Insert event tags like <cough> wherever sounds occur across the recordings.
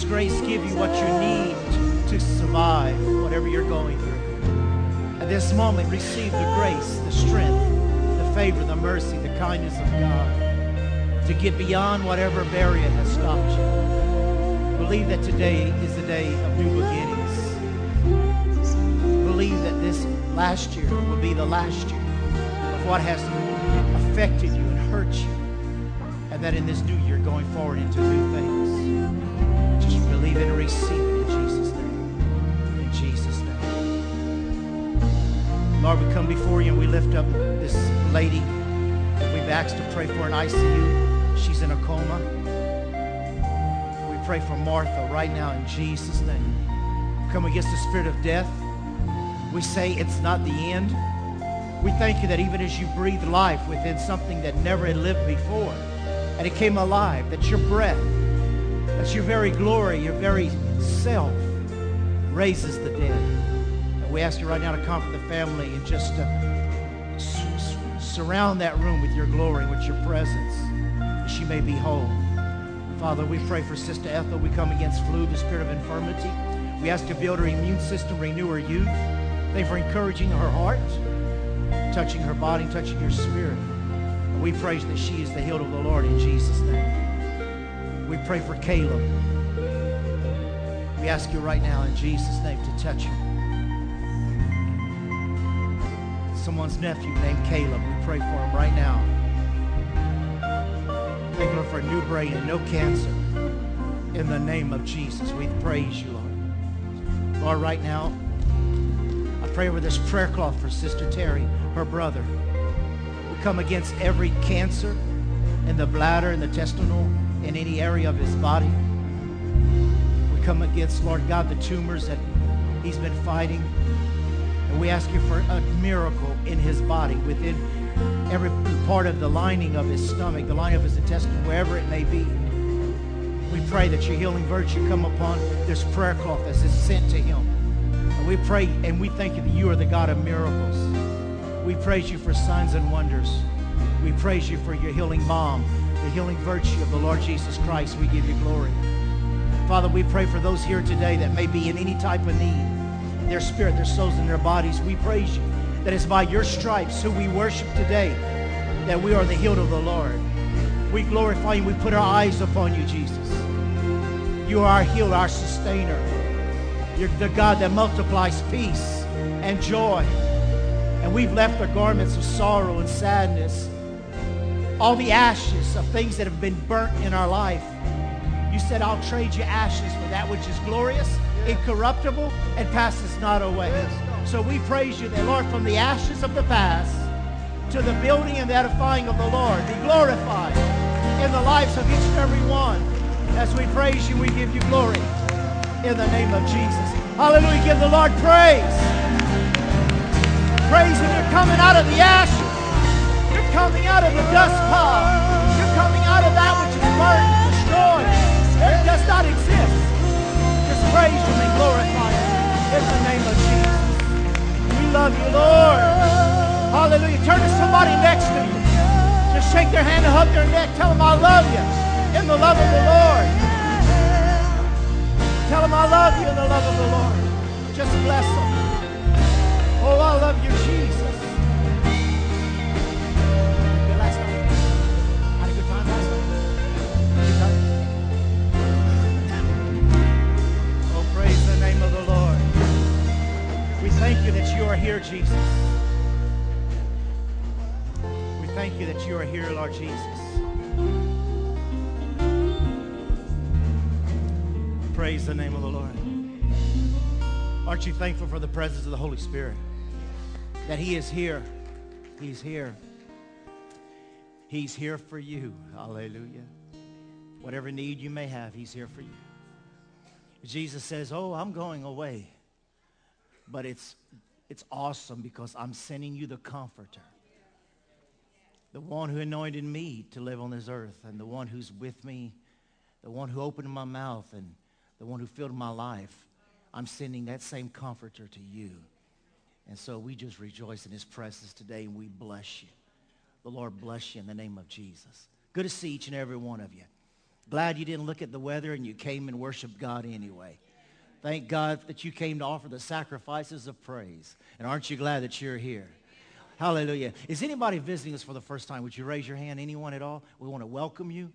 his grace give you what you need to survive whatever you're going through. At this moment, receive the grace, the strength, the favor, the mercy, the kindness of God to get beyond whatever barrier has stopped you. Believe that today is the day of new beginnings. Believe that this last year will be the last year of what has affected you and hurt you. And that in this new year, going forward into new things. And receive it in Jesus' name. In Jesus' name. Lord, we come before you and we lift up this lady we've asked to pray for in ICU. She's in a coma. We pray for Martha right now in Jesus' name. Come against the spirit of death. We say it's not the end. We thank you that even as you breathe life within something that never had lived before, and it came alive, that your breath, that your very glory, your very self raises the dead. And we ask you right now to comfort the family and just uh, s- surround that room with your glory, with your presence, that she may be whole. Father, we pray for Sister Ethel. We come against flu, the spirit of infirmity. We ask to build her immune system, renew her youth. Thank for encouraging her heart, touching her body, touching her spirit. And we praise that she is the healed of the Lord in Jesus' name. We pray for Caleb. We ask you right now in Jesus' name to touch him. Someone's nephew named Caleb. We pray for him right now. Thank you for a new brain and no cancer. In the name of Jesus, we praise you, Lord. Lord, right now, I pray over this prayer cloth for Sister Terry, her brother. We come against every cancer in the bladder, and the intestinal, in any area of his body. We come against, Lord God, the tumors that he's been fighting. And we ask you for a miracle in his body, within every part of the lining of his stomach, the lining of his intestine, wherever it may be. We pray that your healing virtue come upon this prayer cloth as it's sent to him. And we pray and we thank you that you are the God of miracles. We praise you for signs and wonders. We praise you for your healing balm, the healing virtue of the Lord Jesus Christ. We give you glory. Father, we pray for those here today that may be in any type of need, their spirit, their souls, and their bodies. We praise you that it's by your stripes who we worship today that we are the healed of the Lord. We glorify you. We put our eyes upon you, Jesus. You are our healer, our sustainer. You're the God that multiplies peace and joy. And we've left our garments of sorrow and sadness, all the ashes of things that have been burnt in our life. You said, I'll trade you ashes for that which is glorious, incorruptible, and passes not away. So we praise you that, Lord, from the ashes of the past to the building and the edifying of the Lord, be glorified in the lives of each and every one. As we praise you, we give you glory in the name of Jesus. Hallelujah. Give the Lord praise. Praise Him. You're coming out of the ashes. You're coming out of the dust pile. You're coming out of that which is burned, destroyed. It does not exist. Just praise Him and glorify Him in the name of Jesus. We love you, Lord. Hallelujah. Turn to somebody next to you. Just shake their hand and hug their neck. Tell them I love you in the love of the Lord. Tell them I love you in the love of the Lord. Just bless them. Oh, I love you, thank you that you are here, Jesus. We thank you that you are here, Lord Jesus. Praise the name of the Lord. Aren't you thankful for the presence of the Holy Spirit? That He is here. He's here. He's here for you. Hallelujah. Whatever need you may have, He's here for you. Jesus says, Oh, I'm going away. But it's, it's awesome because I'm sending you the Comforter. The one who anointed me to live on this earth and the one who's with me the one who opened my mouth and the one who filled my life, I'm sending that same comforter to you. And so we just rejoice in his presence today and we bless you. The Lord bless you in the name of Jesus. Good to see each and every one of you. Glad you didn't look at the weather and you came and worshiped God anyway. Thank God that you came to offer the sacrifices of praise. And aren't you glad that you're here? Hallelujah. Is anybody visiting us for the first time? Would you raise your hand? Anyone at all? We want to welcome you.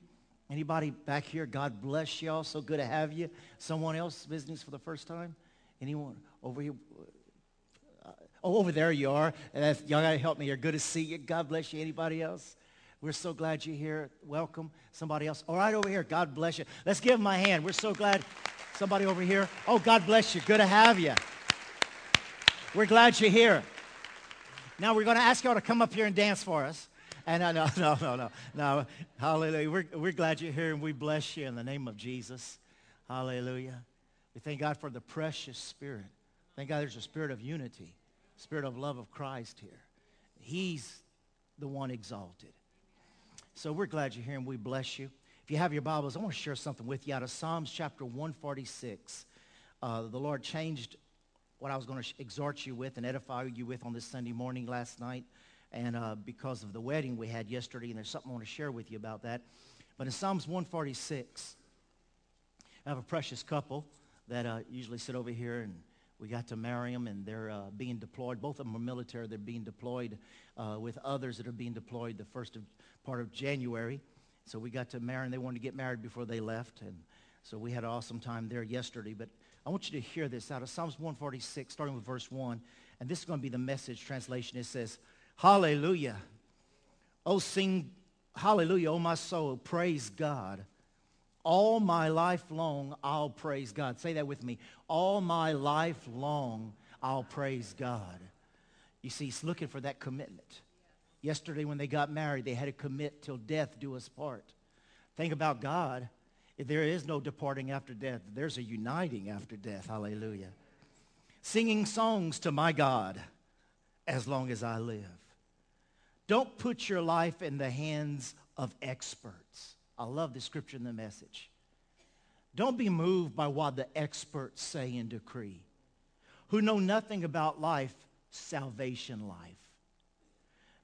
Anybody back here? God bless y'all. So good to have you. Someone else visiting us for the first time? Anyone over here? Uh, oh, over there you are. y'all got to help me You're Good to see you. God bless you. Anybody else? We're so glad you're here. Welcome. Somebody else. All right, over here. God bless you. Let's give them a hand. We're so glad. Somebody over here. Oh, God bless you. Good to have you. We're glad you're here. Now we're going to ask y'all to come up here and dance for us. And uh, <laughs> no, no, no, no, no. Hallelujah. We're, we're glad you're here and we bless you in the name of Jesus. Hallelujah. We thank God for the precious spirit. Thank God there's a spirit of unity, spirit of love of Christ here. He's the one exalted. So we're glad you're here and we bless you. If you have your Bibles, I want to share something with you out of Psalms chapter 146. Uh, the Lord changed what I was going to exhort you with and edify you with on this Sunday morning last night. And uh, because of the wedding we had yesterday, and there's something I want to share with you about that. But in Psalms 146, I have a precious couple that uh, usually sit over here, and we got to marry them, and they're uh, being deployed. Both of them are military. They're being deployed uh, with others that are being deployed the first of, part of January. So we got to marry, and they wanted to get married before they left. And so we had an awesome time there yesterday. But I want you to hear this out of Psalms 146, starting with verse 1. And this is going to be the message translation. It says, Hallelujah. Oh, sing hallelujah, oh my soul, praise God. All my life long, I'll praise God. Say that with me. All my life long, I'll praise God. You see, he's looking for that commitment. Yesterday when they got married, they had to commit till death do us part. Think about God. There is no departing after death. There's a uniting after death. Hallelujah. Singing songs to my God as long as I live. Don't put your life in the hands of experts. I love the scripture in the message. Don't be moved by what the experts say and decree, who know nothing about life, salvation life.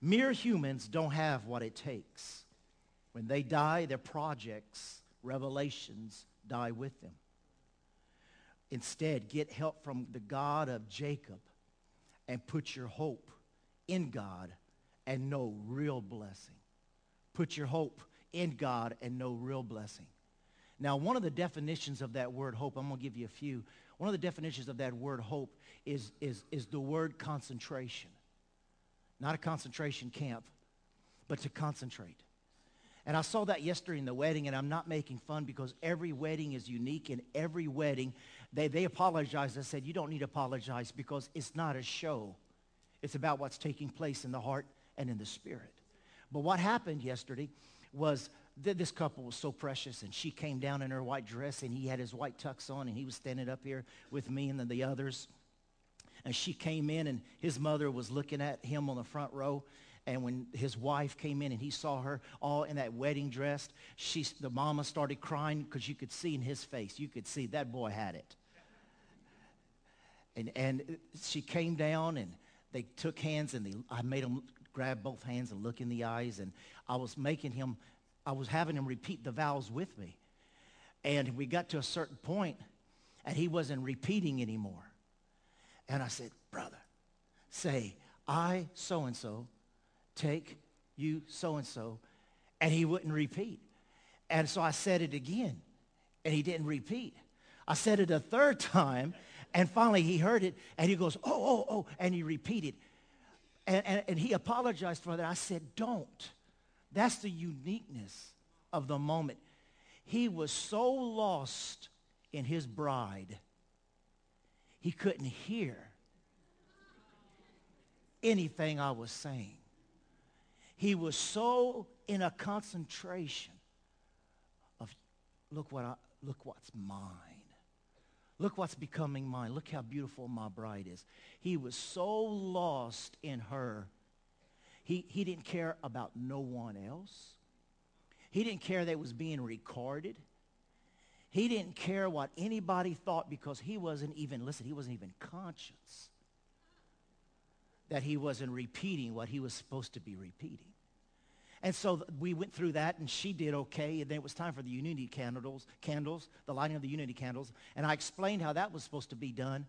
Mere humans don't have what it takes. When they die, their projects, revelations die with them. Instead, get help from the God of Jacob and put your hope in God and know real blessing. Put your hope in God and know real blessing. Now, one of the definitions of that word hope, I'm going to give you a few. One of the definitions of that word hope is, is, is the word concentration. Not a concentration camp, but to concentrate. And I saw that yesterday in the wedding, and I'm not making fun because every wedding is unique, and every wedding, they, they apologized. I said, you don't need to apologize because it's not a show. It's about what's taking place in the heart and in the spirit. But what happened yesterday was that this couple was so precious and she came down in her white dress and he had his white tux on and he was standing up here with me and then the others. And she came in and his mother was looking at him on the front row. And when his wife came in and he saw her all in that wedding dress, she, the mama started crying because you could see in his face, you could see that boy had it. And, and she came down and they took hands and they, I made them grab both hands and look in the eyes. And I was making him, I was having him repeat the vows with me. And we got to a certain point and he wasn't repeating anymore. And I said, brother, say, I so-and-so take you so-and-so. And he wouldn't repeat. And so I said it again and he didn't repeat. I said it a third <laughs> time and finally he heard it and he goes, oh, oh, oh, and he repeated. And, and, and he apologized for that. I said, don't. That's the uniqueness of the moment. He was so lost in his bride, he couldn't hear anything I was saying. He was so in a concentration of, look what I, look what's mine. Look what's becoming mine. Look how beautiful my bride is. He was so lost in her. He, he didn't care about no one else. He didn't care that it was being recorded. He didn't care what anybody thought because he wasn't even, listen, he wasn't even conscious that he wasn't repeating what he was supposed to be repeating. And so we went through that, and she did okay. And then it was time for the unity candles, candles, the lighting of the unity candles. And I explained how that was supposed to be done,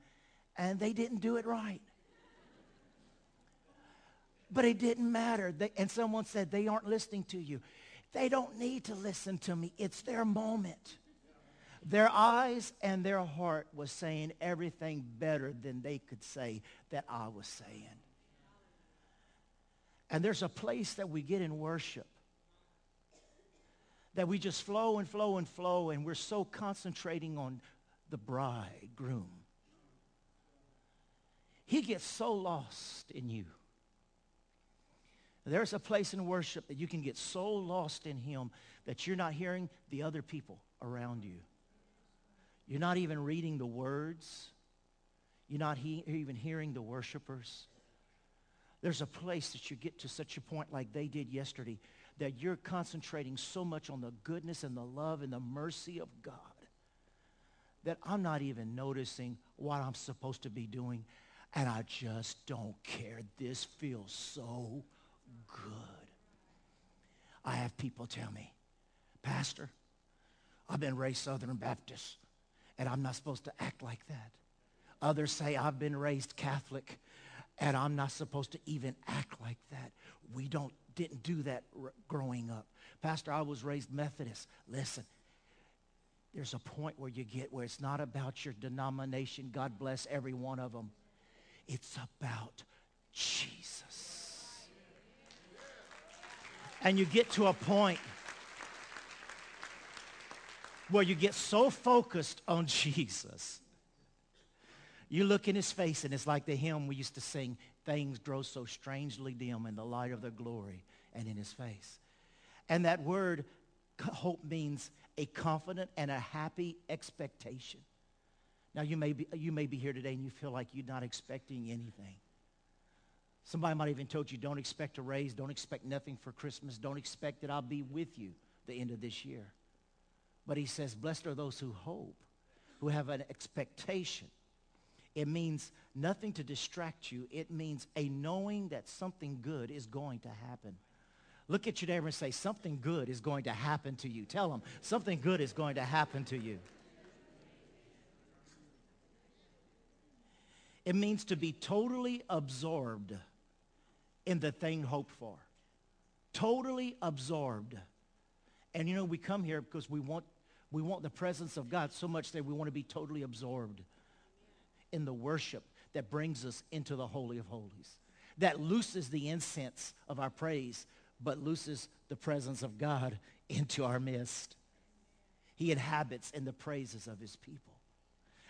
and they didn't do it right. But it didn't matter. They, and someone said, they aren't listening to you. They don't need to listen to me. It's their moment. Their eyes and their heart was saying everything better than they could say that I was saying. And there's a place that we get in worship that we just flow and flow and flow and we're so concentrating on the bridegroom. He gets so lost in you. There's a place in worship that you can get so lost in him that you're not hearing the other people around you. You're not even reading the words. You're not he- even hearing the worshipers. There's a place that you get to such a point like they did yesterday that you're concentrating so much on the goodness and the love and the mercy of God that I'm not even noticing what I'm supposed to be doing and I just don't care. This feels so good. I have people tell me, Pastor, I've been raised Southern Baptist and I'm not supposed to act like that. Others say I've been raised Catholic and I'm not supposed to even act like that. We don't didn't do that r- growing up. Pastor, I was raised Methodist. Listen, there's a point where you get where it's not about your denomination. God bless every one of them. It's about Jesus. And you get to a point where you get so focused on <laughs> Jesus you look in his face, and it's like the hymn we used to sing, things grow so strangely dim in the light of their glory and in his face. And that word, hope, means a confident and a happy expectation. Now, you may, be, you may be here today and you feel like you're not expecting anything. Somebody might even told you, don't expect a raise, don't expect nothing for Christmas, don't expect that I'll be with you the end of this year. But he says, blessed are those who hope, who have an expectation it means nothing to distract you. It means a knowing that something good is going to happen. Look at your neighbor and say, something good is going to happen to you. Tell them, something good is going to happen to you. It means to be totally absorbed in the thing hoped for. Totally absorbed. And you know, we come here because we want, we want the presence of God so much that we want to be totally absorbed in the worship that brings us into the Holy of Holies, that looses the incense of our praise, but looses the presence of God <laughs> into our midst. He inhabits in the praises of his people.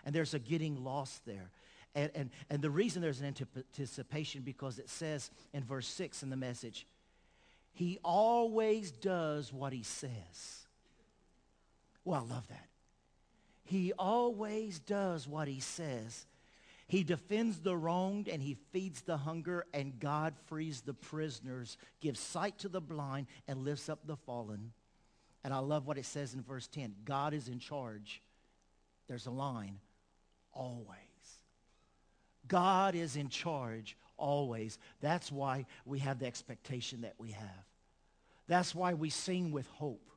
And there's a getting lost there. And, and, and the reason there's an anticipation because it says in verse 6 in the message, he always does what he says. Well, I love that. He always does what he says. He defends the wronged and he feeds the hunger and God frees the prisoners, gives sight to the blind and lifts up the fallen. And I love what it says in verse 10. God is in charge. There's a line, always. God is in charge always. That's why we have the expectation that we have. That's why we sing with hope.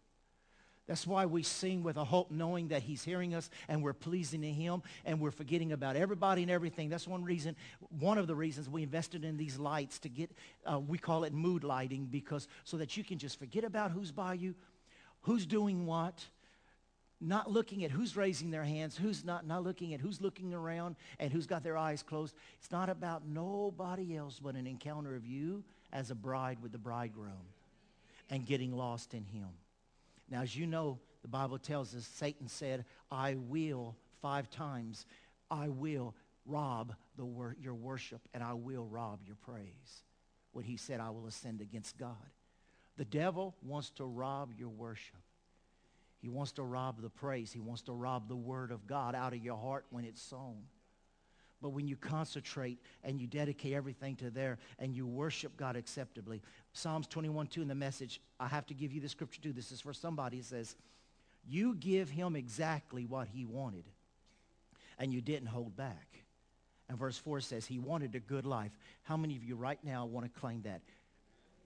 That's why we sing with a hope knowing that he's hearing us and we're pleasing to him and we're forgetting about everybody and everything. That's one reason, one of the reasons we invested in these lights to get, uh, we call it mood lighting because so that you can just forget about who's by you, who's doing what, not looking at who's raising their hands, who's not, not looking at who's looking around and who's got their eyes closed. It's not about nobody else but an encounter of you as a bride with the bridegroom and getting lost in him. Now, as you know, the Bible tells us Satan said, I will five times. I will rob the wor- your worship and I will rob your praise. When he said, I will ascend against God. The devil wants to rob your worship. He wants to rob the praise. He wants to rob the word of God out of your heart when it's sown. But when you concentrate and you dedicate everything to there and you worship God acceptably, Psalms 21, 2 in the message, I have to give you the scripture too. This is for somebody. It says, You give him exactly what he wanted, and you didn't hold back. And verse 4 says he wanted a good life. How many of you right now want to claim that?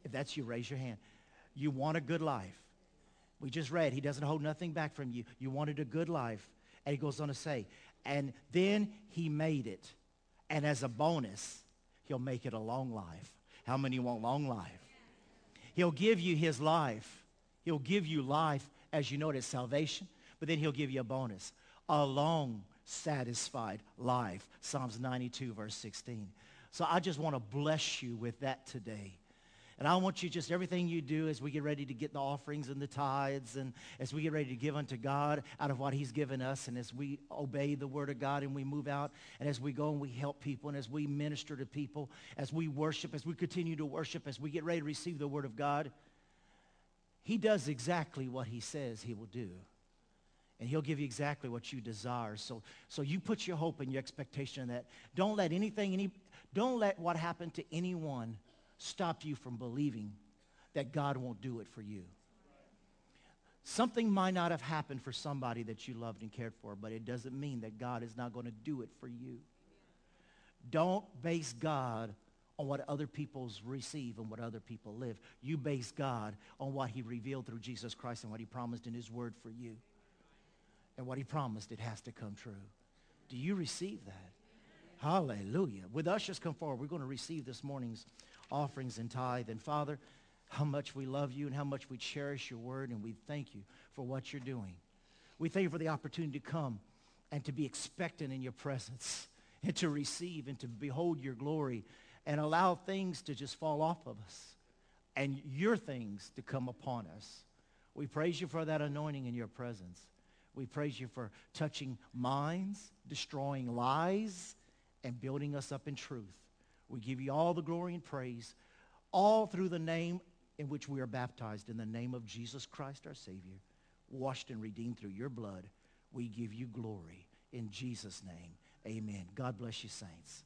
If that's you, raise your hand. You want a good life. We just read, he doesn't hold nothing back from you. You wanted a good life. And he goes on to say, and then he made it. And as a bonus, he'll make it a long life. How many want long life? He'll give you his life. He'll give you life as you know it as salvation, but then he'll give you a bonus. A long, satisfied life. Psalms 92, verse 16. So I just want to bless you with that today. And I want you just everything you do as we get ready to get the offerings and the tithes and as we get ready to give unto God out of what he's given us and as we obey the word of God and we move out and as we go and we help people and as we minister to people, as we worship, as we continue to worship, as we get ready to receive the word of God, he does exactly what he says he will do. And he'll give you exactly what you desire. So, so you put your hope and your expectation in that. Don't let anything, any, don't let what happened to anyone stop you from believing that God won't do it for you. Something might not have happened for somebody that you loved and cared for, but it doesn't mean that God is not going to do it for you. Don't base God on what other people's receive and what other people live. You base God on what he revealed through Jesus Christ and what he promised in his word for you. And what he promised, it has to come true. Do you receive that? Hallelujah. With ushers come forward, we're going to receive this morning's offerings and tithe. And Father, how much we love you and how much we cherish your word, and we thank you for what you're doing. We thank you for the opportunity to come and to be expectant in your presence <laughs> and to receive and to behold your glory and allow things to just fall off of us and your things to come upon us. We praise you for that anointing in your presence. We praise you for touching minds, destroying lies, and building us up in truth. We give you all the glory and praise, all through the name in which we are baptized, in the name of Jesus Christ our Savior, washed and redeemed through your blood. We give you glory. In Jesus' name, amen. God bless you, saints.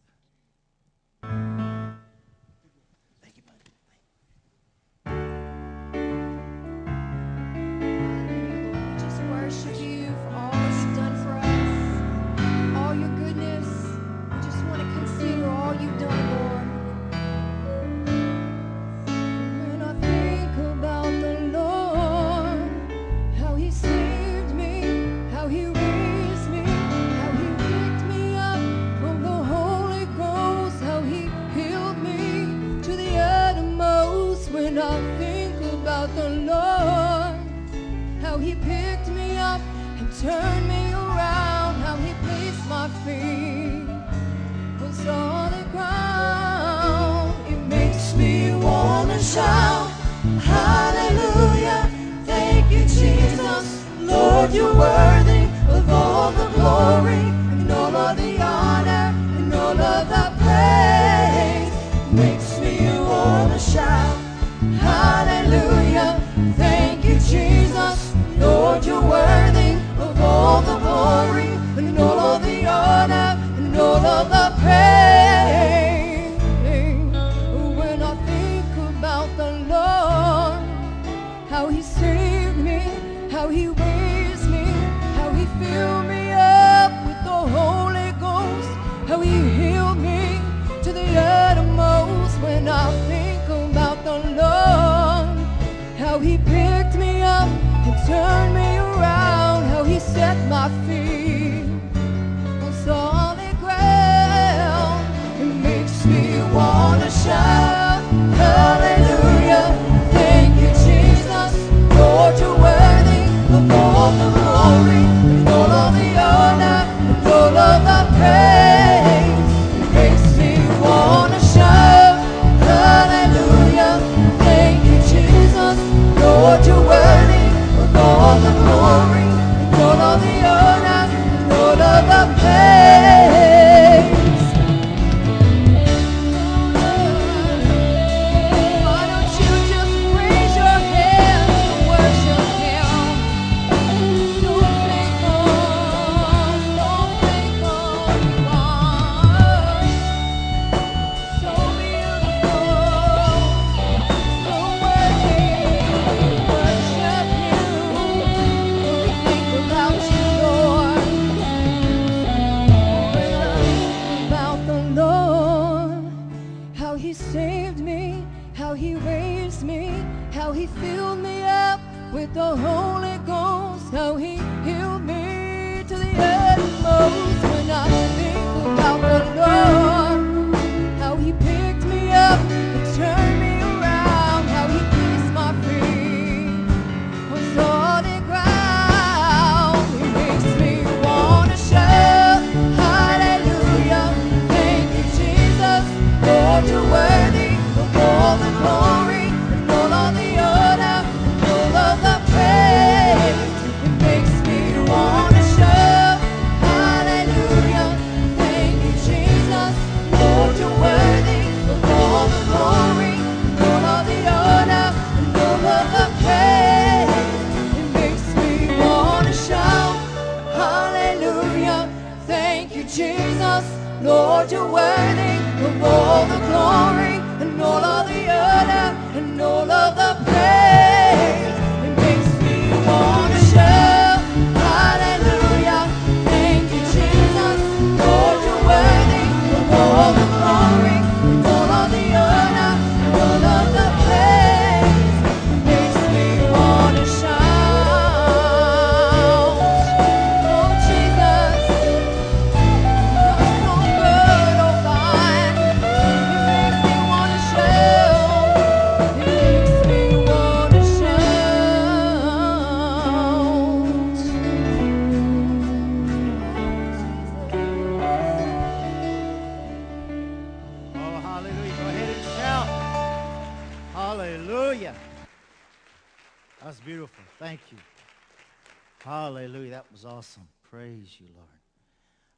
Praise you, Lord.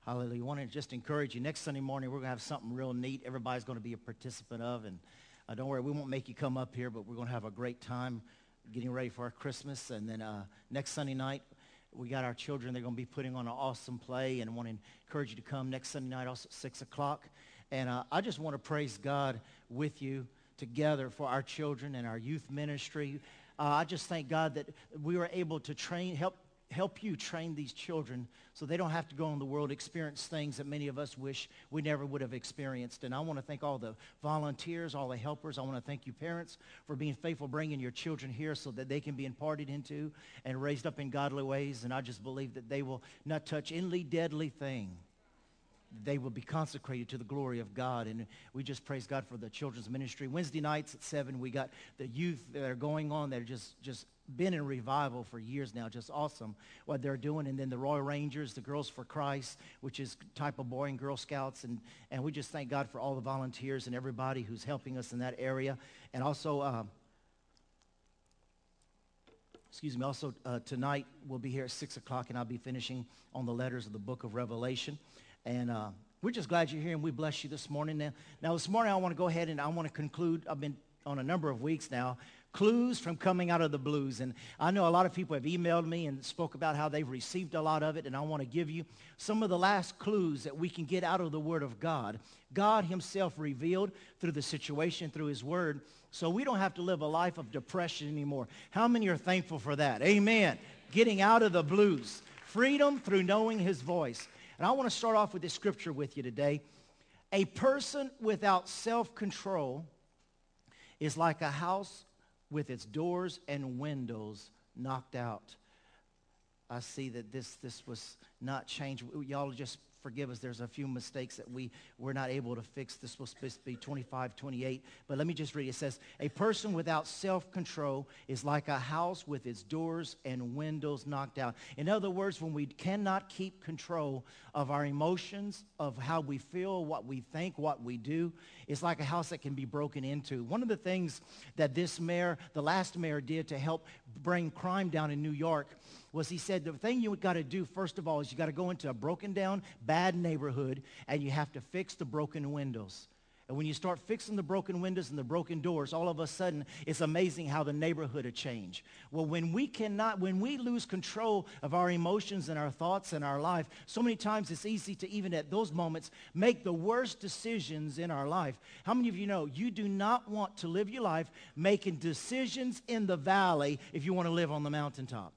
Hallelujah. I want to just encourage you. Next Sunday morning, we're going to have something real neat. Everybody's going to be a participant of. And uh, don't worry, we won't make you come up here, but we're going to have a great time getting ready for our Christmas. And then uh, next Sunday night, we got our children. They're going to be putting on an awesome play. And I want to encourage you to come next Sunday night, also at 6 o'clock. And uh, I just want to praise God with you together for our children and our youth ministry. Uh, I just thank God that we were able to train, help help you train these children so they don't have to go in the world experience things that many of us wish we never would have experienced. And I want to thank all the volunteers, all the helpers. I want to thank you parents for being faithful, bringing your children here so that they can be imparted into and raised up in godly ways. And I just believe that they will not touch any deadly thing they will be consecrated to the glory of God. And we just praise God for the children's ministry. Wednesday nights at 7, we got the youth that are going on that are just, just been in revival for years now. Just awesome what they're doing. And then the Royal Rangers, the Girls for Christ, which is type of boy and girl scouts. And, and we just thank God for all the volunteers and everybody who's helping us in that area. And also... Uh, excuse me, also uh, tonight we'll be here at 6 o'clock and I'll be finishing on the letters of the book of Revelation. And uh, we're just glad you're here and we bless you this morning. Now, now, this morning I want to go ahead and I want to conclude. I've been on a number of weeks now. Clues from coming out of the blues. And I know a lot of people have emailed me and spoke about how they've received a lot of it. And I want to give you some of the last clues that we can get out of the Word of God. God himself revealed through the situation, through his Word. So we don't have to live a life of depression anymore. How many are thankful for that? Amen. Getting out of the blues. Freedom through knowing his voice. And I want to start off with this scripture with you today. A person without self-control is like a house with its doors and windows knocked out. I see that this, this was not changed. Y'all just forgive us. There's a few mistakes that we were not able to fix. This was supposed to be 25, 28. But let me just read. It says, a person without self-control is like a house with its doors and windows knocked out. In other words, when we cannot keep control of our emotions, of how we feel, what we think, what we do, it's like a house that can be broken into. One of the things that this mayor, the last mayor did to help bring crime down in New York was he said the thing you got to do first of all is you got to go into a broken down bad neighborhood and you have to fix the broken windows. And when you start fixing the broken windows and the broken doors all of a sudden it's amazing how the neighborhood will change. Well when we cannot when we lose control of our emotions and our thoughts and our life so many times it's easy to even at those moments make the worst decisions in our life. How many of you know you do not want to live your life making decisions in the valley if you want to live on the mountaintop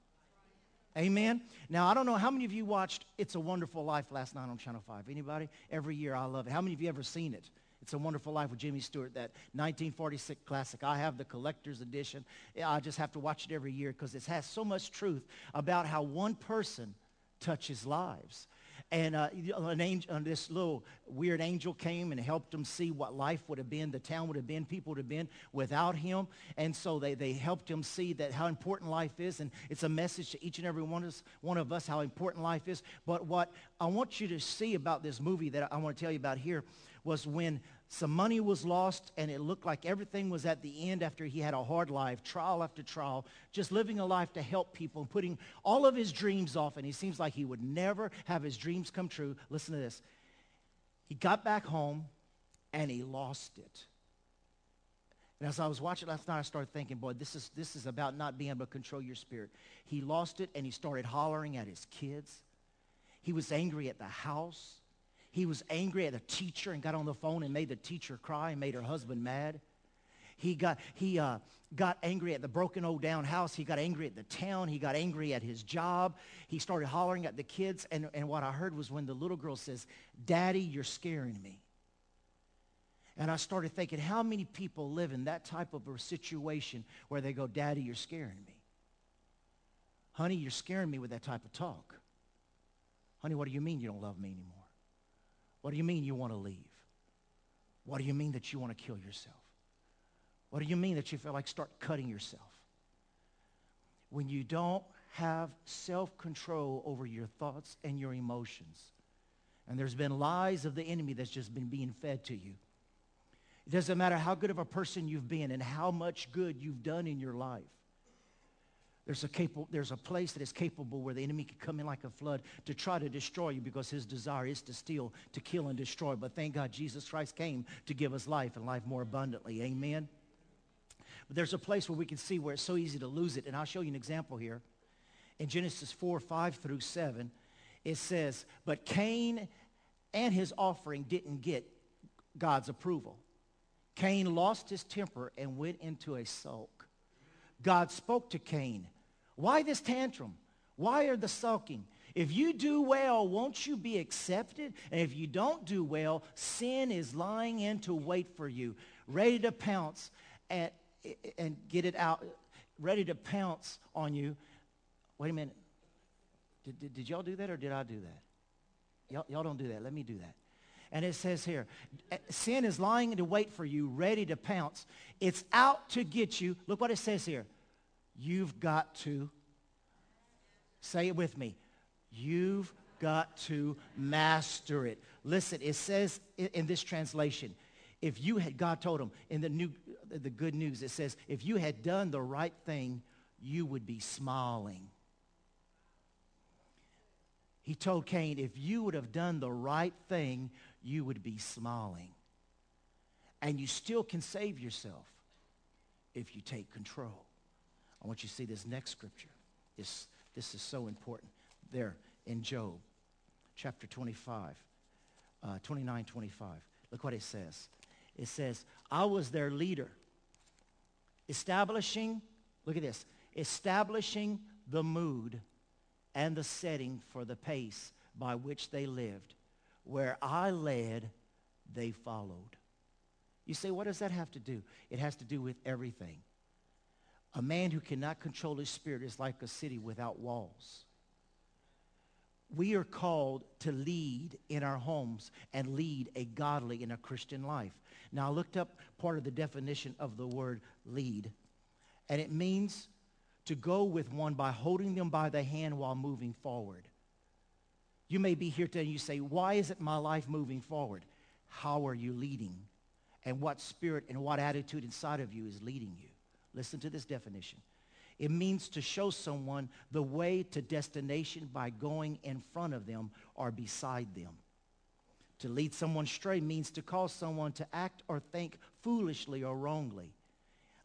Amen. Now, I don't know how many of you watched It's a Wonderful Life last night on Channel 5. Anybody? Every year, I love it. How many of you ever seen it? It's a Wonderful Life with Jimmy Stewart, that 1946 classic. I have the collector's edition. I just have to watch it every year because it has so much truth about how one person touches lives. And uh, an angel, uh, this little weird angel came and helped them see what life would have been, the town would have been, people would have been without him. And so they, they helped him see that how important life is. And it's a message to each and every one of, us, one of us how important life is. But what I want you to see about this movie that I want to tell you about here was when some money was lost and it looked like everything was at the end after he had a hard life, trial after trial, just living a life to help people and putting all of his dreams off. And he seems like he would never have his dreams come true. Listen to this. He got back home and he lost it. And as I was watching last night, I started thinking, boy, this is, this is about not being able to control your spirit. He lost it and he started hollering at his kids. He was angry at the house. He was angry at a teacher and got on the phone and made the teacher cry and made her husband mad. He got, he, uh, got angry at the broken old down house. He got angry at the town. He got angry at his job. He started hollering at the kids. And, and what I heard was when the little girl says, Daddy, you're scaring me. And I started thinking, how many people live in that type of a situation where they go, Daddy, you're scaring me. Honey, you're scaring me with that type of talk. Honey, what do you mean you don't love me anymore? What do you mean you want to leave? What do you mean that you want to kill yourself? What do you mean that you feel like start cutting yourself? When you don't have self-control over your thoughts and your emotions, and there's been lies of the enemy that's just been being fed to you. It doesn't matter how good of a person you've been and how much good you've done in your life. There's a, capable, there's a place that is capable where the enemy can come in like a flood to try to destroy you because his desire is to steal, to kill, and destroy. But thank God Jesus Christ came to give us life and life more abundantly. Amen? But there's a place where we can see where it's so easy to lose it. And I'll show you an example here. In Genesis 4, 5 through 7, it says, But Cain and his offering didn't get God's approval. Cain lost his temper and went into a sulk. God spoke to Cain, Why this tantrum? Why are the sulking? If you do well, won't you be accepted? And if you don't do well, sin is lying in to wait for you, ready to pounce. And and get it out, ready to pounce on you. Wait a minute. Did, did, did y'all do that or did I do that? Y'all, y'all don't do that. Let me do that. And it says here, eh, sin is lying to wait for you, ready to pounce. It's out to get you. Look what it says here. You've got to, say it with me. You've got to master it. Listen, it says in this translation, if you had, God told him in the new, the good news, it says, if you had done the right thing, you would be smiling. He told Cain, if you would have done the right thing, you would be smiling. And you still can save yourself if you take control. I want you to see this next scripture. This, this is so important. There in Job, chapter 25, uh, 29, 25. Look what it says it says, I was their leader, establishing, look at this, establishing the mood and the setting for the pace by which they lived. Where I led, they followed. You say, what does that have to do? It has to do with everything. A man who cannot control his spirit is like a city without walls we are called to lead in our homes and lead a godly and a Christian life. Now, I looked up part of the definition of the word lead, and it means to go with one by holding them by the hand while moving forward. You may be here today and you say, why isn't my life moving forward? How are you leading? And what spirit and what attitude inside of you is leading you? Listen to this definition. It means to show someone the way to destination by going in front of them or beside them. To lead someone astray means to cause someone to act or think foolishly or wrongly.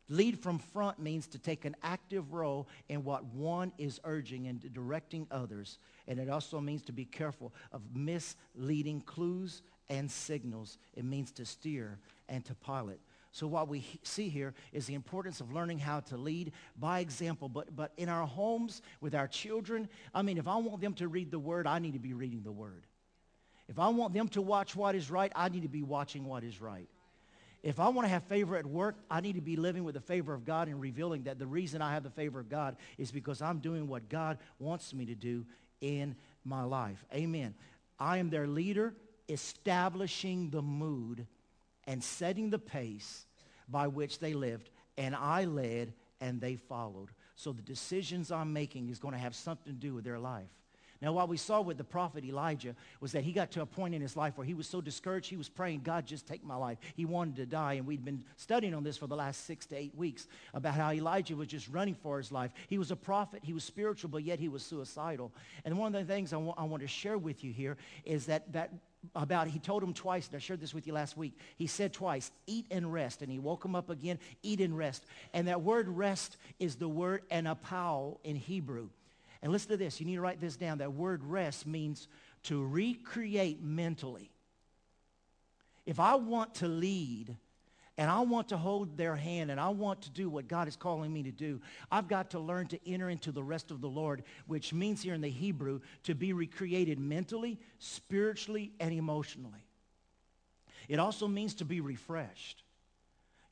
Lead from front means to take an active role in what one is urging and directing others. And it also means to be careful of misleading clues and signals. It means to steer and to pilot. So what we see here is the importance of learning how to lead by example. But, but in our homes, with our children, I mean, if I want them to read the word, I need to be reading the word. If I want them to watch what is right, I need to be watching what is right. If I want to have favor at work, I need to be living with the favor of God and revealing that the reason I have the favor of God is because I'm doing what God wants me to do in my life. Amen. I am their leader, establishing the mood and setting the pace by which they lived. And I led and they followed. So the decisions I'm making is going to have something to do with their life. Now, what we saw with the prophet Elijah was that he got to a point in his life where he was so discouraged, he was praying, God, just take my life. He wanted to die, and we'd been studying on this for the last six to eight weeks about how Elijah was just running for his life. He was a prophet, he was spiritual, but yet he was suicidal. And one of the things I, I want to share with you here is that, that about, he told him twice, and I shared this with you last week. He said twice, eat and rest. And he woke him up again, eat and rest. And that word rest is the word anapao in Hebrew. And listen to this. You need to write this down. That word rest means to recreate mentally. If I want to lead and I want to hold their hand and I want to do what God is calling me to do, I've got to learn to enter into the rest of the Lord, which means here in the Hebrew to be recreated mentally, spiritually, and emotionally. It also means to be refreshed.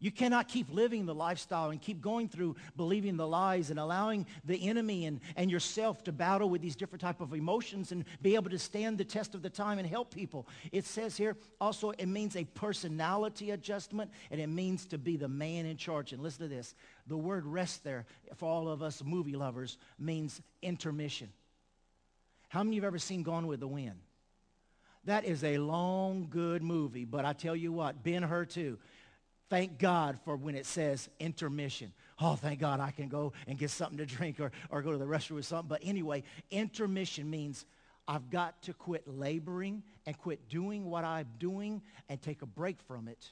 You cannot keep living the lifestyle and keep going through believing the lies and allowing the enemy and, and yourself to battle with these different type of emotions and be able to stand the test of the time and help people. It says here also it means a personality adjustment and it means to be the man in charge. And listen to this. The word rest there for all of us movie lovers means intermission. How many of you have ever seen Gone with the Wind? That is a long, good movie. But I tell you what, Ben-Hur too. Thank God for when it says intermission. Oh, thank God I can go and get something to drink or, or go to the restroom or something. But anyway, intermission means I've got to quit laboring and quit doing what I'm doing and take a break from it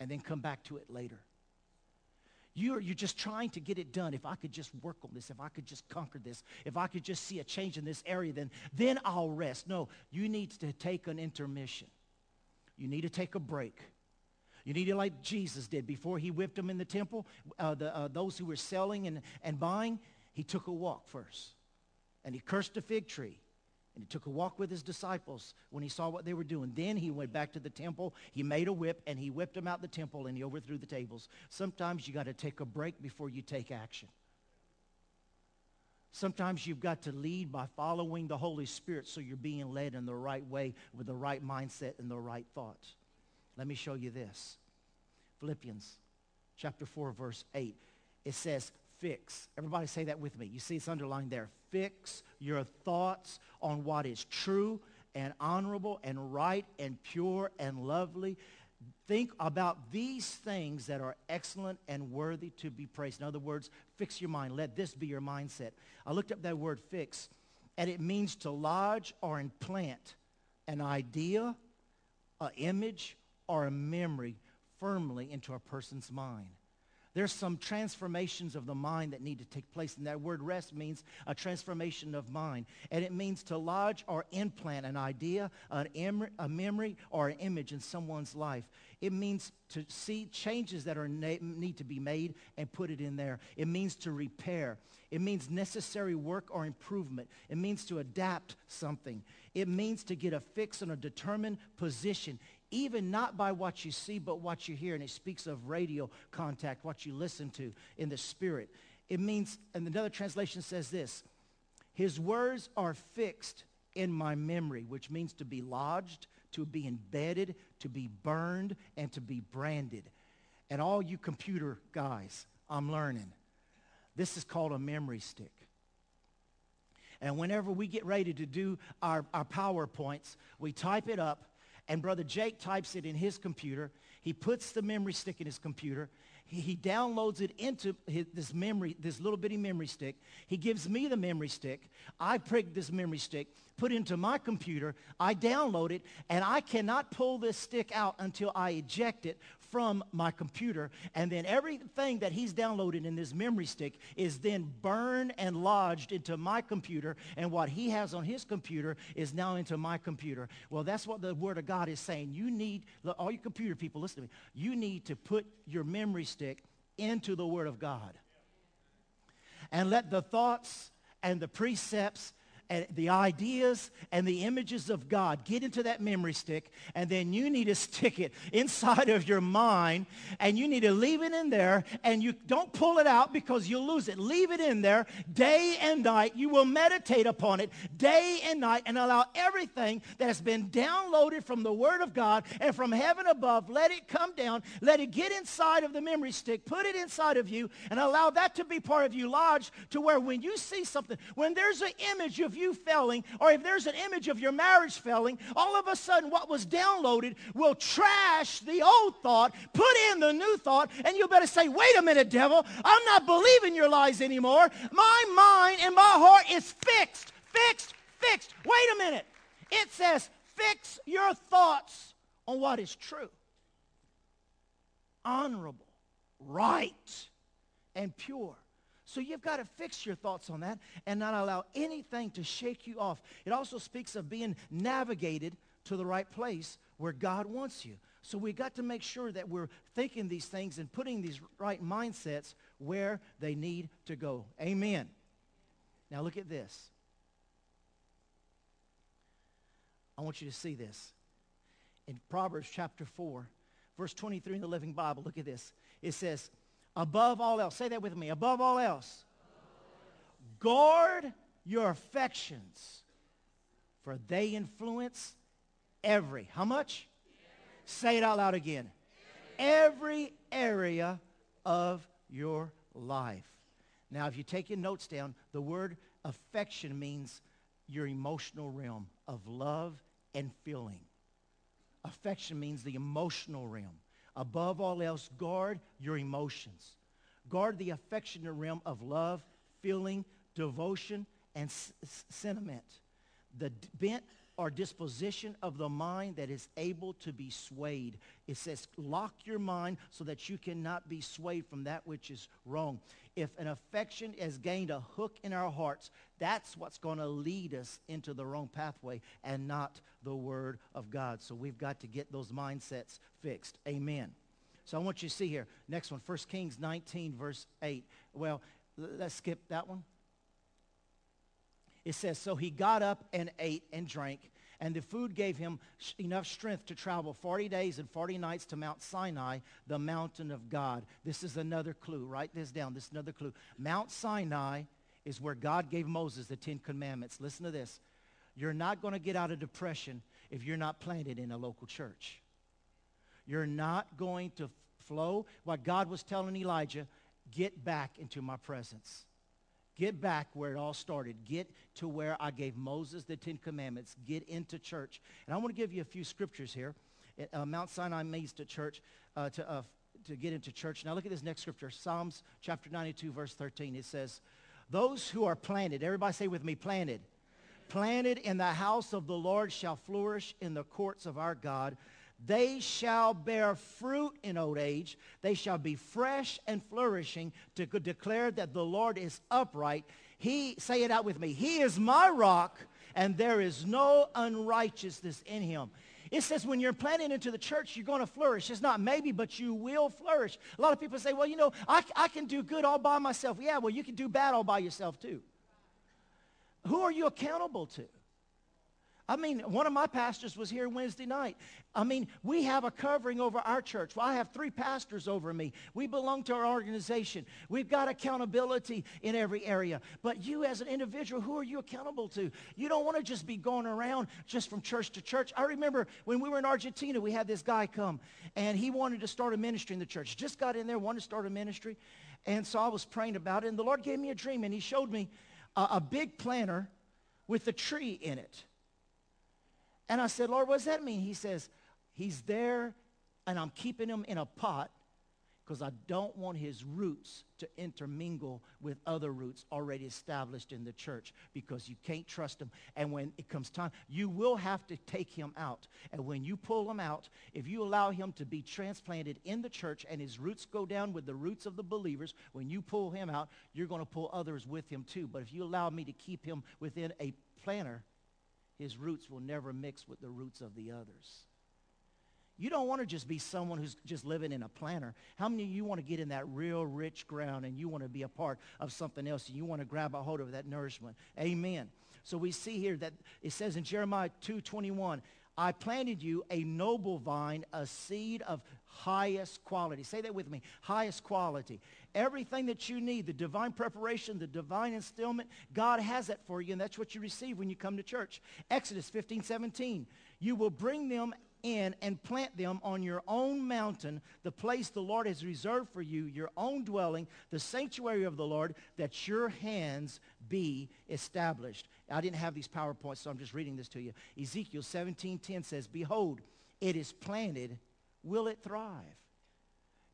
and then come back to it later. You're, you're just trying to get it done. If I could just work on this, if I could just conquer this, if I could just see a change in this area, then, then I'll rest. No, you need to take an intermission. You need to take a break. You need to like Jesus did before he whipped them in the temple. Uh, the, uh, those who were selling and, and buying, he took a walk first. And he cursed a fig tree. And he took a walk with his disciples when he saw what they were doing. Then he went back to the temple. He made a whip and he whipped them out the temple and he overthrew the tables. Sometimes you got to take a break before you take action. Sometimes you've got to lead by following the Holy Spirit so you're being led in the right way with the right mindset and the right thoughts. Let me show you this. Philippians chapter 4, verse 8. It says, fix. Everybody say that with me. You see it's underlined there. Fix your thoughts on what is true and honorable and right and pure and lovely. Think about these things that are excellent and worthy to be praised. In other words, fix your mind. Let this be your mindset. I looked up that word fix, and it means to lodge or implant an idea, an image, or a memory firmly into a person's mind. There's some transformations of the mind that need to take place. And that word rest means a transformation of mind. And it means to lodge or implant an idea, an em- a memory, or an image in someone's life. It means to see changes that are na- need to be made and put it in there. It means to repair. It means necessary work or improvement. It means to adapt something. It means to get a fix on a determined position even not by what you see, but what you hear. And it speaks of radio contact, what you listen to in the spirit. It means, and another translation says this, his words are fixed in my memory, which means to be lodged, to be embedded, to be burned, and to be branded. And all you computer guys, I'm learning. This is called a memory stick. And whenever we get ready to do our, our PowerPoints, we type it up and Brother Jake types it in his computer. He puts the memory stick in his computer. He, he downloads it into his, this memory, this little bitty memory stick. He gives me the memory stick. I prick this memory stick, put it into my computer. I download it, and I cannot pull this stick out until I eject it from my computer. And then everything that he's downloaded in this memory stick is then burned and lodged into my computer. And what he has on his computer is now into my computer. Well, that's what the Word of God is saying. You need, all you computer people, listen to me. You need to put your memory stick into the Word of God. And let the thoughts and the precepts and the ideas and the images of God get into that memory stick, and then you need to stick it inside of your mind, and you need to leave it in there, and you don't pull it out because you'll lose it. Leave it in there day and night. You will meditate upon it day and night and allow everything that has been downloaded from the Word of God and from heaven above, let it come down, let it get inside of the memory stick, put it inside of you, and allow that to be part of you lodged to where when you see something, when there's an image you failing, or if there's an image of your marriage failing, all of a sudden what was downloaded will trash the old thought, put in the new thought, and you better say, wait a minute, devil, I'm not believing your lies anymore. My mind and my heart is fixed, fixed, fixed. Wait a minute. It says, fix your thoughts on what is true, honorable, right, and pure. So you've got to fix your thoughts on that and not allow anything to shake you off. It also speaks of being navigated to the right place where God wants you. So we got to make sure that we're thinking these things and putting these right mindsets where they need to go. Amen. Now look at this. I want you to see this. In Proverbs chapter 4, verse 23 in the Living Bible, look at this. It says, above all else, say that with me, above all else, guard your affections, for they influence every, how much? Say it out loud again. Every area of your life. Now, if you take your notes down, the word affection means your emotional realm of love and feeling. Affection means the emotional realm. Above all else, guard your emotions. Guard the affectionate realm of love, feeling, devotion, and s- sentiment. The bent or disposition of the mind that is able to be swayed. It says, lock your mind so that you cannot be swayed from that which is wrong. If an affection has gained a hook in our hearts, that's what's going to lead us into the wrong pathway and not the Word of God. So we've got to get those mindsets fixed. Amen. So I want you to see here. Next one, 1 Kings 19, verse 8. Well, let's skip that one. It says, So he got up and ate and drank, and the food gave him enough strength to travel 40 days and 40 nights to Mount Sinai, the mountain of God. This is another clue. Write this down. This is another clue. Mount Sinai is where God gave Moses the Ten Commandments. Listen to this. You're not going to get out of depression if you're not planted in a local church. You're not going to flow. What God was telling Elijah, get back into my presence. Get back where it all started. Get to where I gave Moses the Ten Commandments. Get into church. And I want to give you a few scriptures here. Uh, Mount Sinai means to church, uh, to, uh, to get into church. Now look at this next scripture. Psalms chapter 92, verse 13. It says, those who are planted, everybody say with me, planted. Planted in the house of the Lord shall flourish in the courts of our God. They shall bear fruit in old age. They shall be fresh and flourishing to declare that the Lord is upright. He, say it out with me, he is my rock and there is no unrighteousness in him. It says when you're planted into the church, you're going to flourish. It's not maybe, but you will flourish. A lot of people say, well, you know, I, I can do good all by myself. Yeah, well, you can do bad all by yourself too. Who are you accountable to? I mean, one of my pastors was here Wednesday night. I mean, we have a covering over our church. Well, I have three pastors over me. We belong to our organization. We've got accountability in every area. But you as an individual, who are you accountable to? You don't want to just be going around just from church to church. I remember when we were in Argentina, we had this guy come, and he wanted to start a ministry in the church. Just got in there, wanted to start a ministry. And so I was praying about it, and the Lord gave me a dream, and he showed me a, a big planter with a tree in it. And I said, Lord, what does that mean? He says, he's there and I'm keeping him in a pot because I don't want his roots to intermingle with other roots already established in the church because you can't trust him. And when it comes time, you will have to take him out. And when you pull him out, if you allow him to be transplanted in the church and his roots go down with the roots of the believers, when you pull him out, you're going to pull others with him too. But if you allow me to keep him within a planter, his roots will never mix with the roots of the others. You don't want to just be someone who's just living in a planter. How many of you want to get in that real rich ground and you want to be a part of something else and you want to grab a hold of that nourishment? Amen. So we see here that it says in Jeremiah 2.21, I planted you a noble vine, a seed of highest quality. Say that with me. Highest quality. Everything that you need, the divine preparation, the divine instillment, God has that for you, and that's what you receive when you come to church. Exodus 15, 17. You will bring them in and plant them on your own mountain, the place the Lord has reserved for you, your own dwelling, the sanctuary of the Lord, that your hands be established. I didn't have these PowerPoints, so I'm just reading this to you. Ezekiel 17:10 says, Behold, it is planted, will it thrive?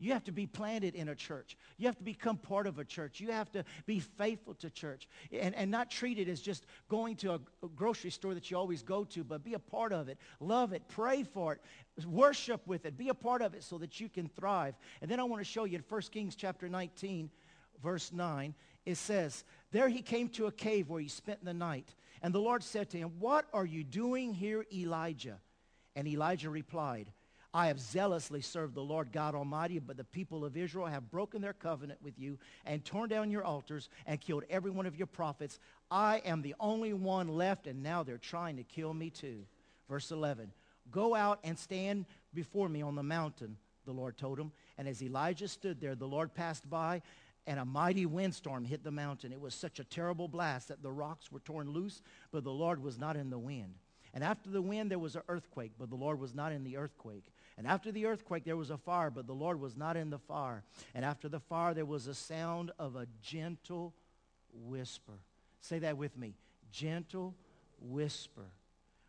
You have to be planted in a church. You have to become part of a church. You have to be faithful to church and, and not treat it as just going to a, grocery store that you always go to, but be a part of it. Love it. Pray for it. Worship with it. Be a part of it so that you can thrive. And then I want to show you in 1 Kings chapter 19, verse 9, it says, There he came to a cave where he spent the night. And the Lord said to him, What are you doing here, Elijah? And Elijah replied, I have zealously served the Lord God Almighty, but the people of Israel have broken their covenant with you and torn down your altars and killed every one of your prophets. I am the only one left, and now they're trying to kill me too. Verse 11, Go out and stand before me on the mountain, the Lord told him. And as Elijah stood there, the Lord passed by, and a mighty windstorm hit the mountain. It was such a terrible blast that the rocks were torn loose, but the Lord was not in the wind. And after the wind, there was an earthquake, but the Lord was not in the earthquake. And after the earthquake, there was a fire, but the Lord was not in the fire. And after the fire, there was a sound of a gentle whisper. Say that with me. Gentle whisper.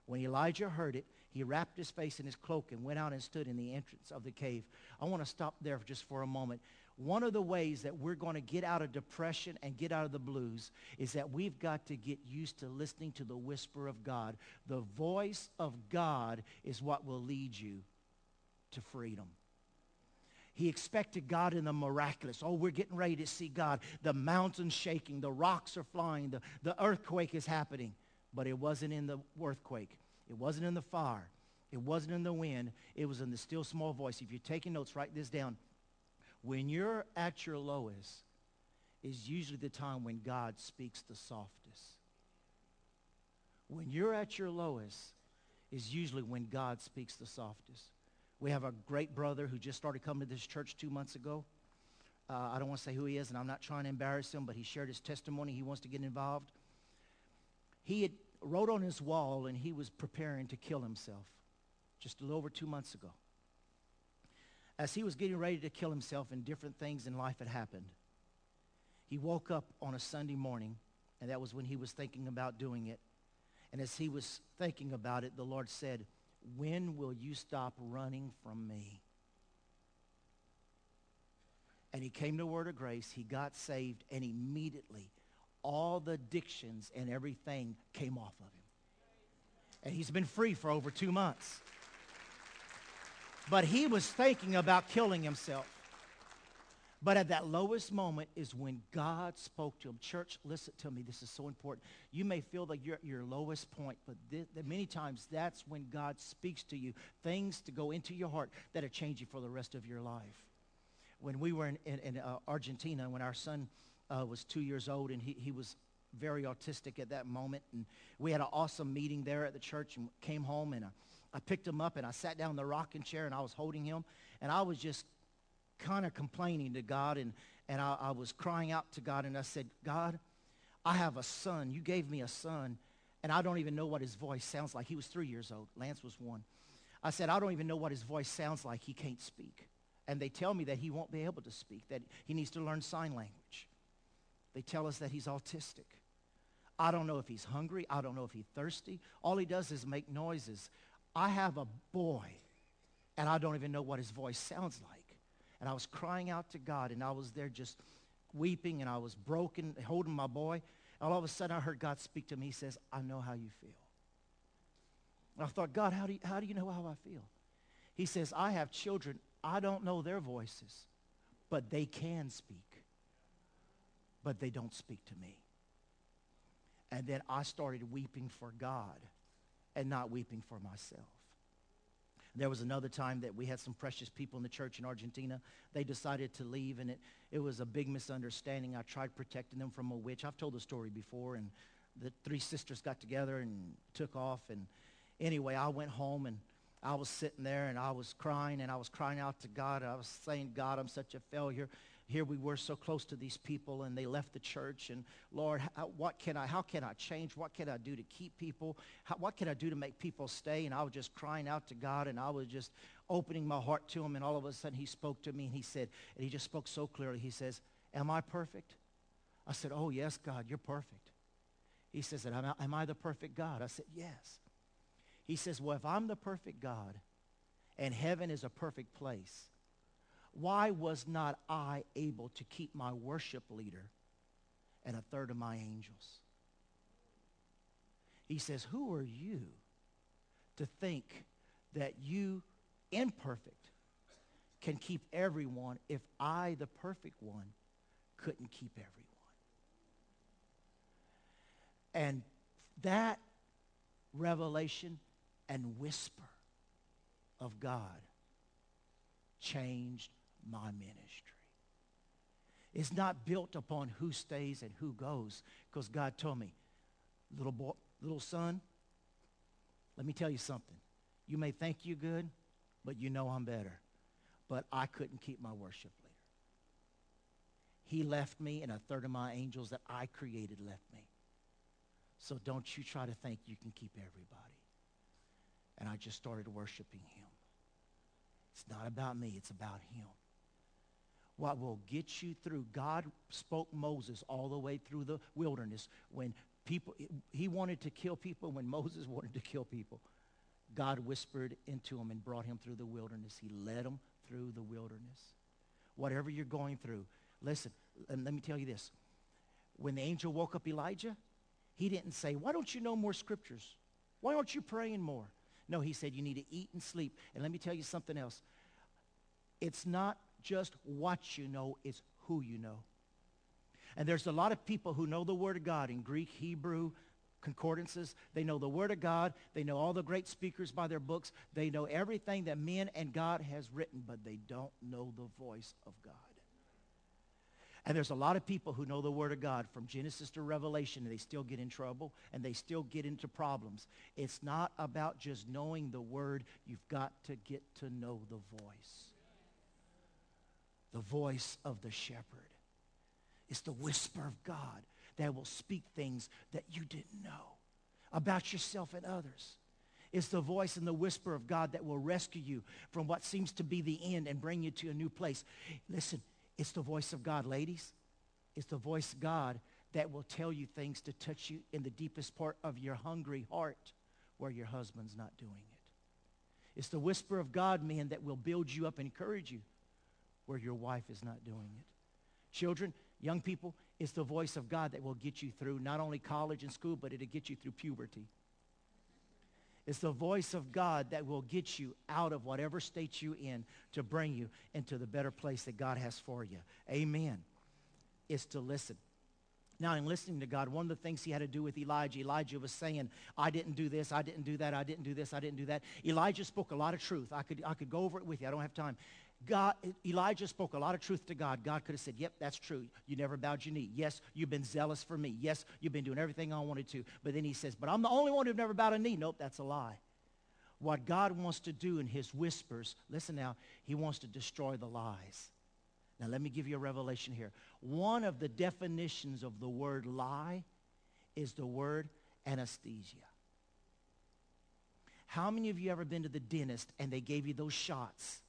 When Elijah heard it, he wrapped his face in his cloak and went out and stood in the entrance of the cave. I want to stop there just for a moment. One of the ways that we're going to get out of depression and get out of the blues is that we've got to get used to listening to the whisper of God. The voice of God is what will lead you to freedom. He expected God in the miraculous. Oh, we're getting ready to see God. The mountain's shaking. The rocks are flying. The, the earthquake is happening. But it wasn't in the earthquake. It wasn't in the fire. It wasn't in the wind. It was in the still small voice. If you're taking notes, write this down. When you're at your lowest is usually the time when God speaks the softest. When you're at your lowest is usually when God speaks the softest. We have a great brother who just started coming to this church two months ago. Uh, I don't want to say who he is, and I'm not trying to embarrass him, but he shared his testimony. He wants to get involved. He had wrote on his wall, and he was preparing to kill himself just a little over two months ago as he was getting ready to kill himself and different things in life had happened, he woke up on a Sunday morning, and that was when he was thinking about doing it. And as he was thinking about it, the Lord said, when will you stop running from me? And he came to Word of Grace. He got saved, and immediately all the addictions and everything came off of him. And he's been free for over two months. But he was thinking about killing himself. But at that lowest moment is when God spoke to him. Church, listen to me. This is so important. You may feel like you're at your lowest point, but many times that's when God speaks to you. Things to go into your heart that are changing for the rest of your life. When we were in, in, in uh, Argentina, when our son uh, was two years old and he, he was very autistic at that moment, and we had an awesome meeting there at the church and came home and uh, I picked him up and I sat down in the rocking chair and I was holding him and I was just kind of complaining to God and, and I, I was crying out to God and I said, God, I have a son. You gave me a son and I don't even know what his voice sounds like. He was three years old. Lance was one. I said, I don't even know what his voice sounds like. He can't speak. And they tell me that he won't be able to speak, that he needs to learn sign language. They tell us that he's autistic. I don't know if he's hungry. I don't know if he's thirsty. All he does is make noises. I have a boy, and I don't even know what his voice sounds like. And I was crying out to God, and I was there just weeping, and I was broken, holding my boy. And all of a sudden, I heard God speak to me. He says, I know how you feel. And I thought, God, how do, you, how do you know how I feel? He says, I have children. I don't know their voices, but they can speak. But they don't speak to me. And then I started weeping for God and not weeping for myself. There was another time that we had some precious people in the church in Argentina. They decided to leave, and it, it was a big misunderstanding. I tried protecting them from a witch. I've told the story before, and the three sisters got together and took off. And anyway, I went home, and I was sitting there, and I was crying, and I was crying out to God. I was saying, God, I'm such a failure here we were so close to these people and they left the church and lord how, uh, what can i how can i change? What can i do to keep people? How, what can i do to make people stay? And i was just crying out to god and i was just opening my heart to him and all of a sudden he spoke to me and he said and he just spoke so clearly. He says am i perfect? I said oh yes god you're perfect. He says am I, am I the perfect god? I said yes. He says well if i'm the perfect god and heaven is a perfect place why was not I able to keep my worship leader and a third of my angels? He says, who are you to think that you, imperfect, can keep everyone if I, the perfect one, couldn't keep everyone? And that revelation and whisper of God changed my ministry. It's not built upon who stays and who goes because God told me, little boy, little son, let me tell you something. You may think you're good, but you know I'm better. But I couldn't keep my worship leader. He left me, and a third of my angels that I created left me. So don't you try to think you can keep everybody. And I just started worshiping him. It's not about me, it's about him. What will get you through, God spoke Moses all the way through the wilderness when people, he wanted to kill people when Moses <laughs> wanted to kill people. God whispered into him and brought him through the wilderness. He led him through the wilderness. Whatever you're going through, listen, and let me tell you this. When the angel woke up Elijah, he didn't say, why don't you know more scriptures? Why aren't you praying more? No, he said you need to eat and sleep. And let me tell you something else. It's not just what you know, it's who you know. And there's a lot of people who know the Word of God in Greek, Hebrew, concordances. They know the Word of God. They know all the great speakers by their books. They know everything that men and God has written, but they don't know the voice of God. And there's a lot of people who know the Word of God from Genesis to Revelation, and they still get in trouble, and they still get into problems. It's not about just knowing the Word. You've got to get to know the voice. The voice of the shepherd. It's the whisper of God that will speak things that you didn't know about yourself and others. It's the voice and the whisper of God that will rescue you from what seems to be the end and bring you to a new place. Listen, it's the voice of God, ladies. It's the voice of God that will tell you things to touch you in the deepest part of your hungry heart where your husband's not doing it. It's the whisper of God, man, that will build you up and encourage you where your wife is not doing it. Children, young people, it's the voice of God that will get you through not only college and school, but it'll get you through puberty. It's the voice of God that will get you out of whatever state you're in to bring you into the better place that God has for you. Amen. It's to listen. Now, in listening to God, one of the things he had to do with Elijah, Elijah was saying, I didn't do this, I didn't do that, I didn't do this, I didn't do that. Elijah spoke a lot of truth. I could, I could go over it with you. I don't have time. God, Elijah spoke a lot of truth to God. God could have said, yep, that's true. You never bowed your knee. Yes, you've been zealous for me. Yes, you've been doing everything I wanted to. But then he says, but I'm the only one who've never bowed a knee. Nope, that's a lie. What God wants to do in his whispers, listen now, he wants to destroy the lies. Now let me give you a revelation here. One of the definitions of the word lie is the word anesthesia. How many of you ever been to the dentist and they gave you those shots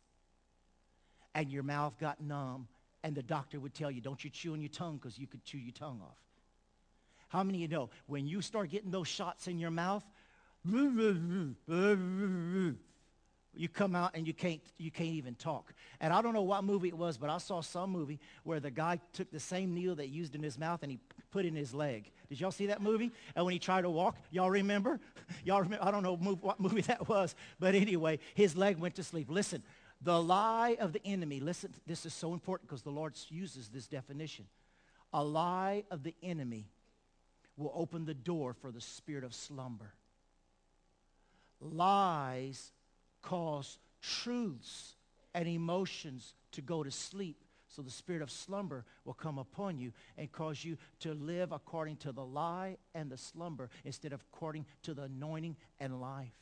and your mouth got numb and the doctor would tell you, don't you chew on your tongue because you could chew your tongue off. How many of you know when you start getting those shots in your mouth, you come out and you can't, you can't even talk. And I don't know what movie it was, but I saw some movie where the guy took the same needle that he used in his mouth and he put in his leg. Did y'all see that movie? And when he tried to walk, y'all remember? <laughs> Y'all remember? I don't know what movie <laughs> that was, but anyway, his leg went to sleep. Listen, the lie of the enemy, listen, this is so important because the Lord uses this definition. A lie of the enemy will open the door for the spirit of slumber. Lies cause truths and emotions to go to sleep. So the spirit of slumber will come upon you and cause you to live according to the lie and the slumber instead of according to the anointing and life.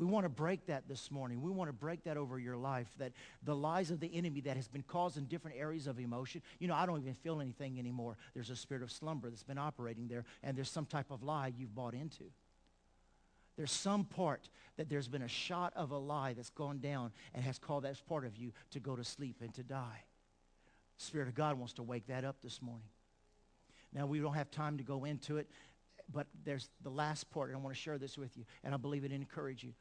We want to break that this morning. We want to break that over your life, that the lies of the enemy that has been caused in different areas of emotion. You know, I don't even feel anything anymore. There's a spirit of slumber that's been operating there, and there's some type of lie you've bought into. There's some part that there's been a shot of a lie that's gone down and has caused that part of you to go to sleep and to die. Spirit of God wants to wake that up this morning. Now, we don't have time to go into it, but there's the last part, and I want to share this with you, and I believe it encourage you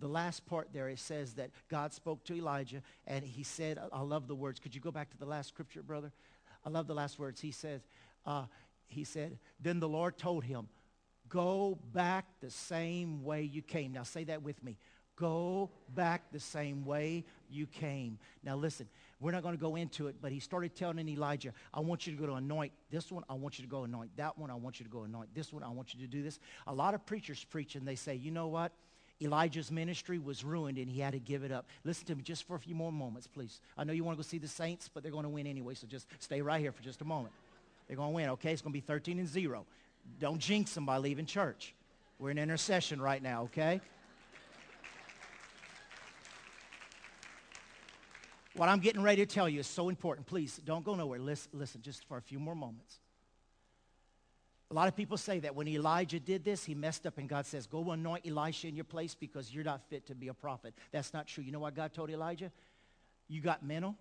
the last part there, it says that God spoke to Elijah and he said, I love the words. Could you go back to the last scripture, brother? I love the last words. He says, uh, he said, then the Lord told him, go back the same way you came. Now say that with me. Go back the same way you came. Now listen, we're not going to go into it, but he started telling Elijah, I want you to go to anoint this one. I want you to go anoint that one. I want you to go anoint this one. I want you to do this. A lot of preachers preach and they say, you know what? Elijah's ministry was ruined and he had to give it up. Listen to me just for a few more moments, please. I know you want to go see the Saints, but they're going to win anyway, so just stay right here for just a moment. They're going to win, okay? It's going to be 13 and 0. Don't jinx them by leaving church. We're in intercession right now, okay? What I'm getting ready to tell you is so important. Please don't go nowhere. Listen, listen just for a few more moments. A lot of people say that when Elijah did this, he messed up and God says, go anoint Elisha in your place because you're not fit to be a prophet. That's not true. You know what God told Elijah? You got mental.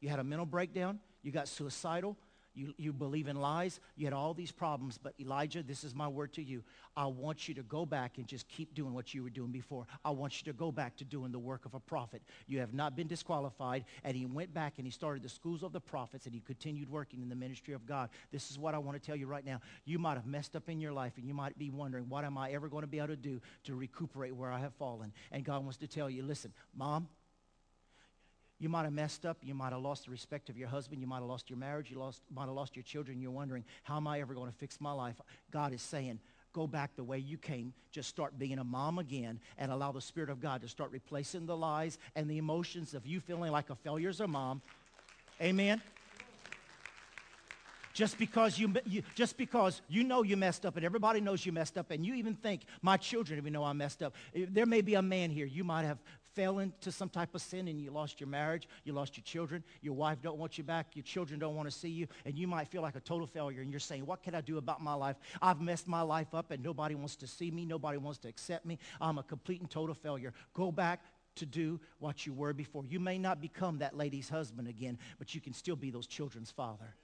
You had a mental breakdown. You got suicidal. You, you believe in lies. You had all these problems. But Elijah, this is my word to you. I want you to go back and just keep doing what you were doing before. I want you to go back to doing the work of a prophet. You have not been disqualified. And he went back and he started the schools of the prophets and he continued working in the ministry of God. This is what I want to tell you right now. You might have messed up in your life and you might be wondering, what am I ever going to be able to do to recuperate where I have fallen? And God wants to tell you, listen, mom, you might have messed up. You might have lost the respect of your husband. You might have lost your marriage. You lost, might have lost your children. You're wondering, how am I ever going to fix my life? God is saying, go back the way you came. Just start being a mom again and allow the Spirit of God to start replacing the lies and the emotions of you feeling like a failure as a mom. Amen. Just because you, you, just because you know you messed up and everybody knows you messed up and you even think my children even know I messed up. There may be a man here. You might have fell into some type of sin and you lost your marriage, you lost your children, your wife don't want you back, your children don't want to see you, and you might feel like a total failure and you're saying, what can I do about my life? I've messed my life up and nobody wants to see me, nobody wants to accept me. I'm a complete and total failure. Go back to do what you were before. You may not become that lady's husband again, but you can still be those children's father.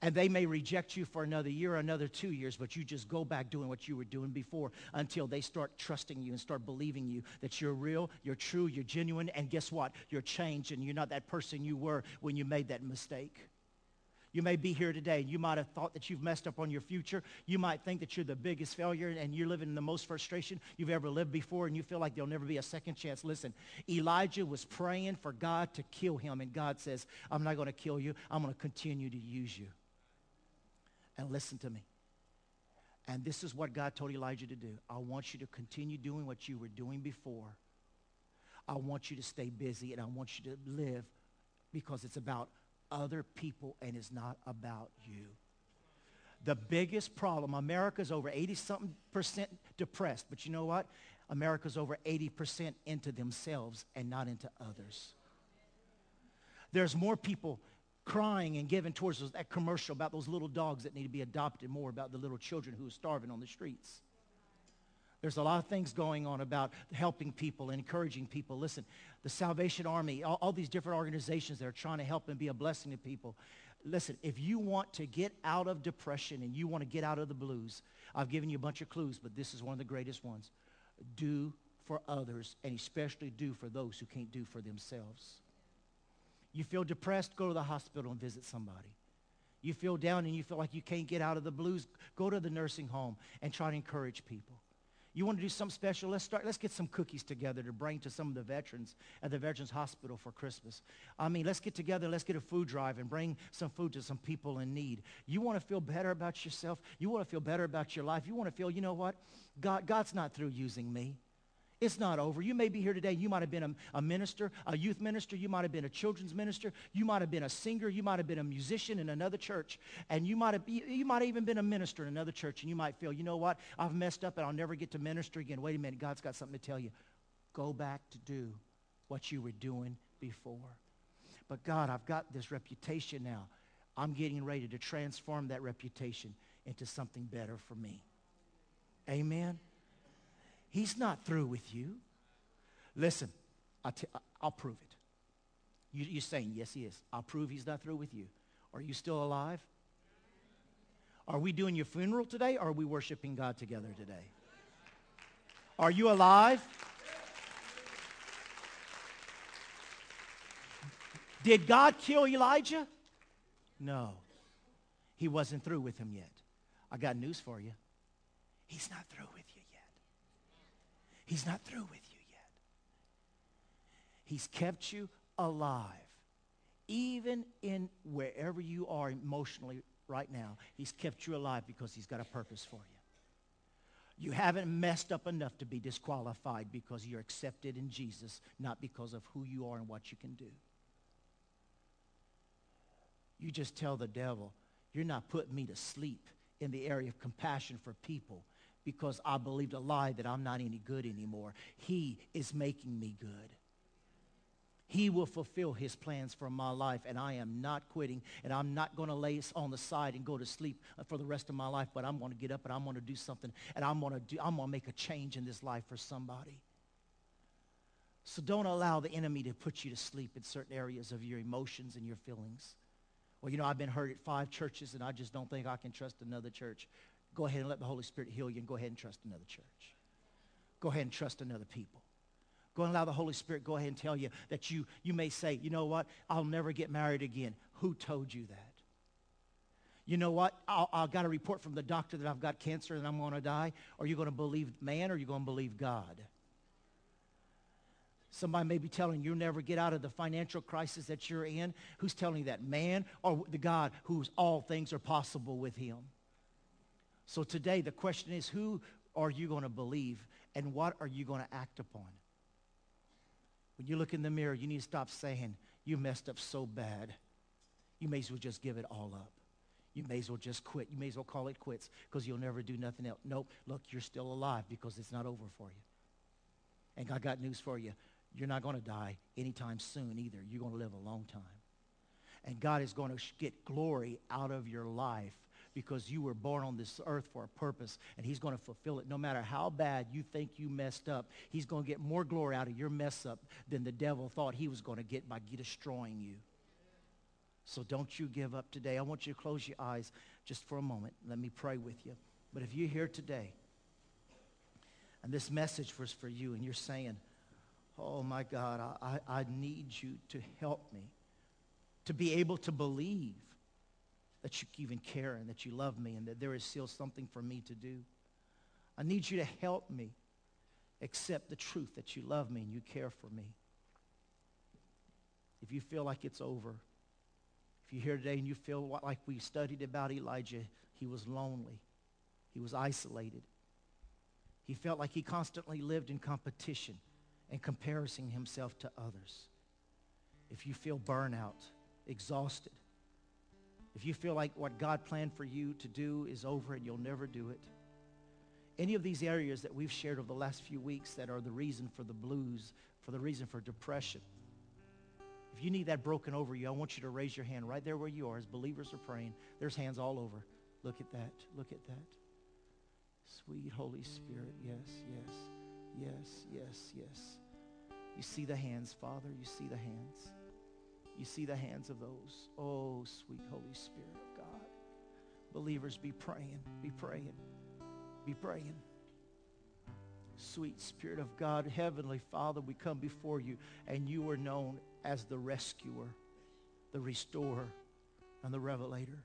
And they may reject you for another year, another two years, but you just go back doing what you were doing before until they start trusting you and start believing you that you're real, you're true, you're genuine, and guess what? You're changed and you're not that person you were when you made that mistake. You may be here today and you might have thought that you've messed up on your future. You might think that you're the biggest failure and you're living in the most frustration you've ever lived before and you feel like there'll never be a second chance. Listen, Elijah was praying for God to kill him and God says, I'm not going to kill you. I'm going to continue to use you. And listen to me. And this is what God told Elijah to do. I want you to continue doing what you were doing before. I want you to stay busy and I want you to live because it's about other people and it's not about you. The biggest problem, America's over 80 something percent depressed, but you know what? America's over 80% into themselves and not into others. There's more people crying and giving towards those, that commercial about those little dogs that need to be adopted more about the little children who are starving on the streets. There's a lot of things going on about helping people encouraging people. Listen, the Salvation Army, all, all these different organizations that are trying to help and be a blessing to people. Listen, if you want to get out of depression and you want to get out of the blues, I've given you a bunch of clues, but this is one of the greatest ones. Do for others, and especially do for those who can't do for themselves. You feel depressed, go to the hospital and visit somebody. You feel down and you feel like you can't get out of the blues, go to the nursing home and try to encourage people. You want to do something special? Let's start. Let's get some cookies together to bring to some of the veterans at the Veterans Hospital for Christmas. I mean, let's get together. Let's get a food drive and bring some food to some people in need. You want to feel better about yourself. You want to feel better about your life. You want to feel, you know what? God, God's not through using me. It's not over. You may be here today. You might have been a, a, minister, a youth minister. You might have been a children's minister. You might have been a singer. You might have been a musician in another church. And you might have, you might have even been a minister in another church. And you might feel, you know what? I've messed up and I'll never get to minister again. Wait a minute. God's got something to tell you. Go back to do what you were doing before. But God, I've got this reputation now. I'm getting ready to transform that reputation into something better for me. Amen. He's not through with you. Listen, I'll, prove it. You, you're saying, yes, he is. I'll prove he's not through with you. Are you still alive? Are we doing your funeral today or are we worshiping God together today? Are you alive? Did God kill Elijah? No. He wasn't through with him yet. I got news for you. He's not through with you. He's not through with you yet. He's kept you alive. Even in wherever you are emotionally right now, he's kept you alive because he's got a purpose for you. You haven't messed up enough to be disqualified because you're accepted in Jesus, not because of who you are and what you can do. You just tell the devil, you're not putting me to sleep in the area of compassion for people because I believed a lie that I'm not any good anymore. He is making me good. He will fulfill his plans for my life, and I am not quitting, and I'm not going to lay on the side and go to sleep uh, for the rest of my life, but I'm going to get up and I'm going to do something, and I'm going to do, I'm going to make a change in this life for somebody. So don't allow the enemy to put you to sleep in certain areas of your emotions and your feelings. Well, you know, I've been hurt at five churches, and I just don't think I can trust another church. Go ahead and let the Holy Spirit heal you, and go ahead and trust another church. Go ahead and trust another people. Go and allow the Holy Spirit go ahead and tell you that you, you may say, you know what, I'll never get married again. Who told you that? You know what, I'll, I got a report from the doctor that I've got cancer and I'm going to die. Are you going to believe man or are you going to believe God? Somebody may be telling you you'll never get out of the financial crisis that you're in. Who's telling you that? Man or the God whose all things are possible with him? So today the question is, who are you going to believe and what are you going to act upon? When you look in the mirror, you need to stop saying, you messed up so bad. You may as well just give it all up. You may as well just quit. You may as well call it quits because you'll never do nothing else. Nope. Look, you're still alive because it's not over for you. And I got news for you. You're not going to die anytime soon either. You're going to live a long time. And God is going to get glory out of your life because you were born on this earth for a purpose and he's going to fulfill it. No matter how bad you think you messed up he's going to get more glory out of your mess up than the devil thought he was going to get by destroying you. So don't you give up today. I want you to close your eyes just for a moment. Let me pray with you. But if you're here today and this message was for you and you're saying oh my god i, I, I need you to help me to be able to believe that you even care and that you love me and that there is still something for me to do. I need you to help me accept the truth that you love me and you care for me. If you feel like it's over, if you're here today and you feel like we studied about Elijah, he was lonely. He was isolated. He felt like he constantly lived in competition and comparing himself to others. If you feel burnout, exhausted, if you feel like what God planned for you to do is over and you'll never do it, any of these areas that we've shared over the last few weeks that are the reason for the blues, for the reason for depression, if you need that broken over you, I want you to raise your hand right there where you are as believers are praying. There's hands all over. Look at that. Look at that. Sweet Holy Spirit. Yes, yes, yes, yes, yes. You see the hands, Father. You see the hands. You see the hands of those. Oh, sweet Holy Spirit of God. Believers, be praying, be praying, be praying. Sweet Spirit of God, Heavenly Father, we come before you, and you are known as the rescuer, the restorer, and the revelator.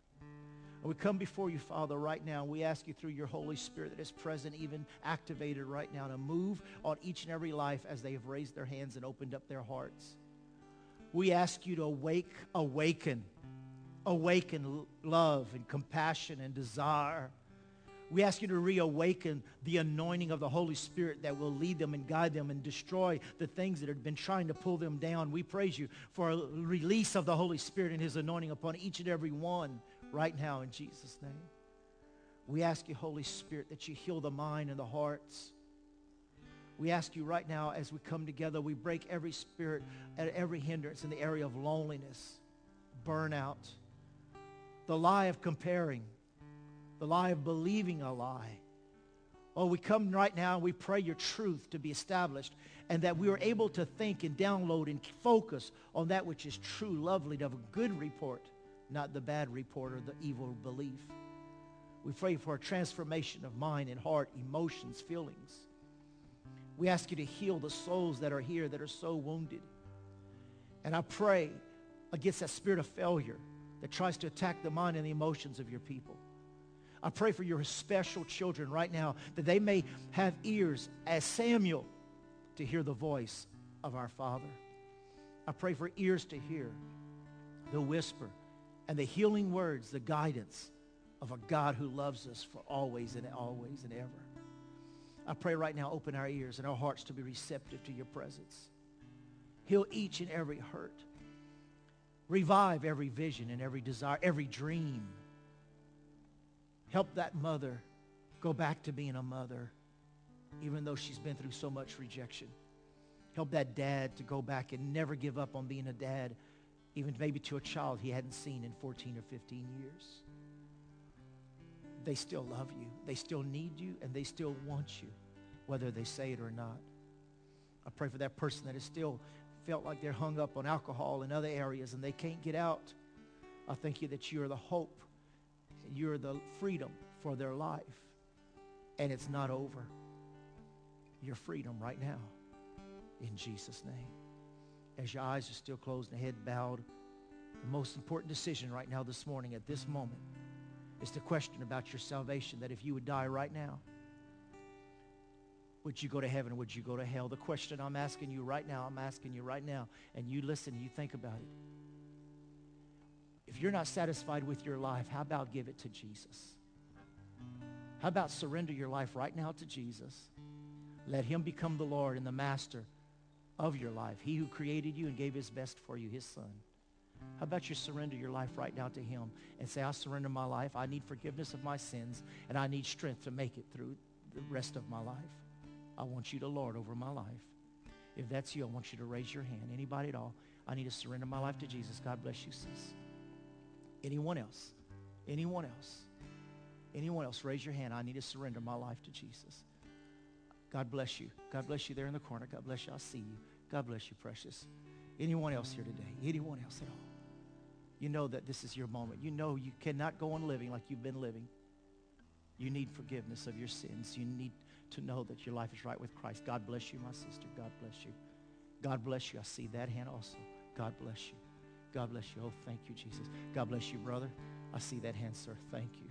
And we come before you, Father, right now. We ask you through your Holy Spirit that is present, even activated right now, to move on each and every life as they have raised their hands and opened up their hearts we ask you to awake, awaken, awaken love and compassion and desire. We ask you to reawaken the anointing of the Holy Spirit that will lead them and guide them and destroy the things that have been trying to pull them down. We praise you for a release of the Holy Spirit and his anointing upon each and every one right now in Jesus' name. We ask you, Holy Spirit, that you heal the mind and the hearts we ask you right now as we come together, we break every spirit and every hindrance in the area of loneliness, burnout, the lie of comparing, the lie of believing a lie. Oh, we come right now and we pray your truth to be established and that we are able to think and download and focus on that which is true, lovely, of a good report, not the bad report or the evil belief. We pray for a transformation of mind and heart, emotions, feelings. We ask you to heal the souls that are here that are so wounded. And I pray against that spirit of failure that tries to attack the mind and the emotions of your people. I pray for your special children right now that they may have ears as Samuel to hear the voice of our Father. I pray for ears to hear the whisper and the healing words, the guidance of a God who loves us for always and always and ever. I pray right now, open our ears and our hearts to be receptive to your presence. Heal each and every hurt. Revive every vision and every desire, every dream. Help that mother go back to being a mother, even though she's been through so much rejection. Help that dad to go back and never give up on being a dad, even maybe to a child he hadn't seen in 14 or 15 years. They still love you. They still need you, and they still want you, whether they say it or not. I pray for that person that has still felt like they're hung up on alcohol and other areas and they can't get out. I thank you that you're the hope. You're the freedom for their life. And it's not over. Your freedom right now. In Jesus' name. As your eyes are still closed and head bowed, the most important decision right now this morning at this moment is the question about your salvation that if you would die right now, would you go to heaven? Would you go to hell? The question I'm asking you right now, I'm asking you right now, and you listen, you think about it. If you're not satisfied with your life, how about give it to Jesus? How about surrender your life right now to Jesus? Let him become the Lord and the master of your life. He who created you and gave his best for you, his son. How about you surrender your life right now to him and say, I surrender my life. I need forgiveness of my sins, and I need strength to make it through the rest of my life. I want you to Lord over my life. If that's you, I want you to raise your hand. Anybody at all? I need to surrender my life to Jesus. God bless you, sis. Anyone else? Anyone else? Anyone else? Raise your hand. I need to surrender my life to Jesus. God bless you. God bless you there in the corner. God bless you. I see you. God bless you, precious. Anyone else here today? Anyone else at all? You know that this is your moment. You know you cannot go on living like you've been living. You need forgiveness of your sins. You need to know that your life is right with Christ. God bless you, my sister. God bless you. God bless you. I see that hand also. God bless you. God bless you. Oh, thank you, Jesus. God bless you, brother. I see that hand, sir. Thank you.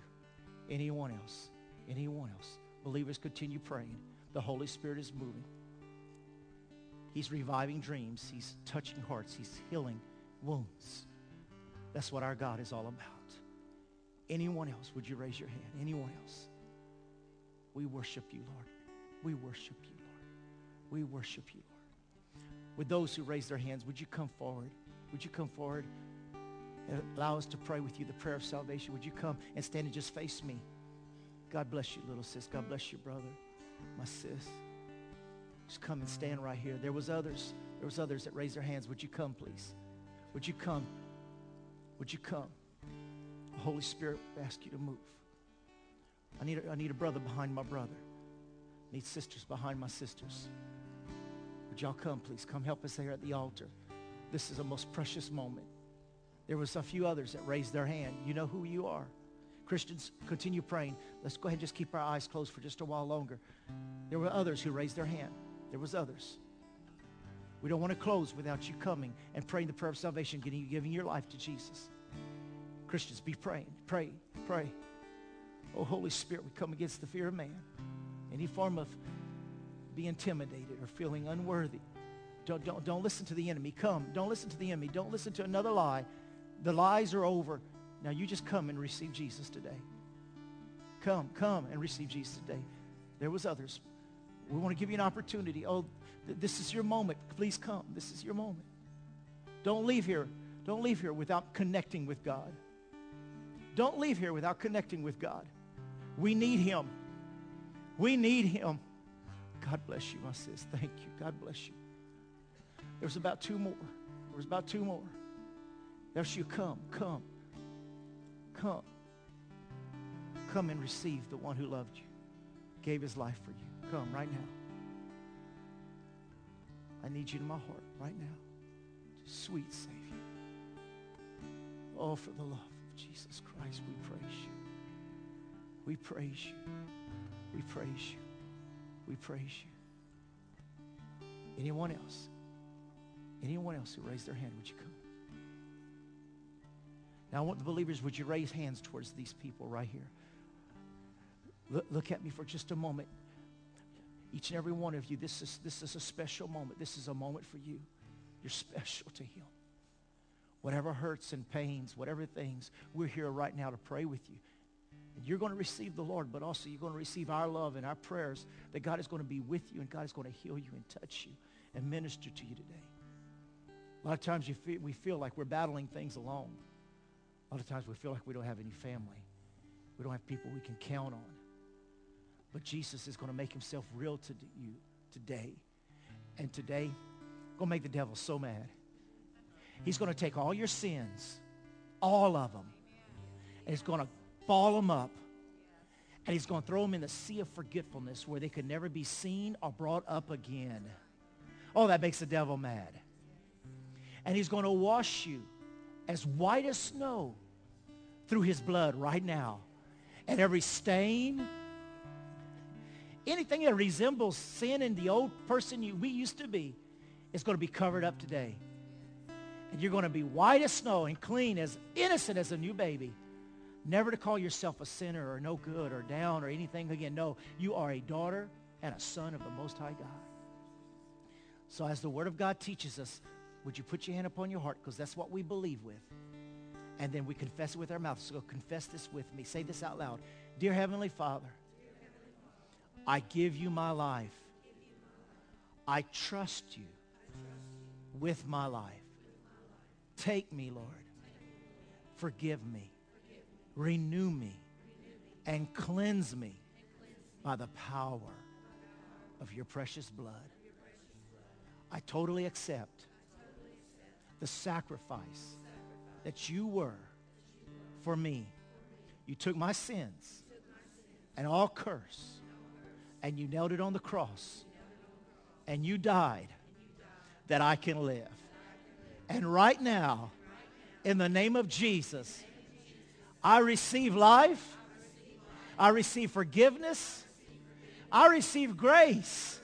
Anyone else? Anyone else? Believers continue praying. The Holy Spirit is moving. He's reviving dreams. He's touching hearts. He's healing wounds. That's what our God is all about. Anyone else? Would you raise your hand? Anyone else? We worship you, Lord. We worship you, Lord. We worship you, Lord. With those who raise their hands, would you come forward? Would you come forward and allow us to pray with you the prayer of salvation? Would you come and stand and just face me? God bless you, little sis. God bless you, brother, my sis. Just come and stand right here. There was others. There was others that raised their hands. Would you come, please? Would you come? Would you come? The Holy Spirit ask you to move. I need, a, I need a brother behind my brother. I need sisters behind my sisters. Would y'all come, please? Come help us here at the altar. This is a most precious moment. There was a few others that raised their hand. You know who you are. Christians, continue praying. Let's go ahead and just keep our eyes closed for just a while longer. There were others who raised their hand. There was others. We don't want to close without you coming and praying the prayer of salvation, giving, giving your life to Jesus. Christians, be praying. Pray, pray. Oh, Holy Spirit, we come against the fear of man. Any form of being intimidated or feeling unworthy. Don't, don't, don't listen to the enemy. Come. Don't listen to the enemy. Don't listen to another lie. The lies are over. Now you just come and receive Jesus today. Come, come and receive Jesus today. There was others. We want to give you an opportunity. Oh, th- this is your moment. Please come. This is your moment. Don't leave here. Don't leave here without connecting with God. Don't leave here without connecting with God. We need him. We need him. God bless you, my sis. Thank you. God bless you. There's about two more. There's about two more. There's you come, come, come. Come and receive the one who loved you, gave his life for you. Come right now. I need you in my heart right now. Sweet Savior. Oh, for the love of Jesus Christ, we praise you. We praise you. We praise you. We praise you. Anyone else? Anyone else who raised their hand, would you come? Now, I want the believers, would you raise hands towards these people right here? Look, look at me for just a moment. Each and every one of you, this is, this is a special moment. This is a moment for you. You're special to him. Whatever hurts and pains, whatever things, we're here right now to pray with you. You're going to receive the Lord, but also you're going to receive our love and our prayers that God is going to be with you and God is going to heal you and touch you and minister to you today. A lot of times feel, we feel like we're battling things alone. A lot of times we feel like we don't have any family. We don't have people we can count on. But Jesus is going to make himself real to you today. And today, going to make the devil so mad. He's going to take all your sins, all of them, and he's going to ball them up. And he's going to throw them in the sea of forgetfulness where they could never be seen or brought up again. Oh, that makes the devil mad. And he's going to wash you as white as snow through his blood right now. And every stain, anything that resembles sin in the old person you, we used to be, is going to be covered up today. And you're going to be white as snow and clean, as innocent as a new baby. Never to call yourself a sinner or no good or down or anything again. No, you are a daughter and a son of the Most High God. So as the Word of God teaches us, would you put your hand upon your heart? Because that's what we believe with. And then we confess it with our mouth. So confess this with me. Say this out loud. Dear Heavenly Father, I give you my life. I trust you with my life. Take me, Lord. Forgive me. Renew me. And cleanse me by the power of your precious blood. I totally accept the sacrifice that you were for me. You took my sins and all curse and you nailed it on the cross and you died that I can live. And right now, in the name of Jesus, I receive life. I receive forgiveness. I receive grace.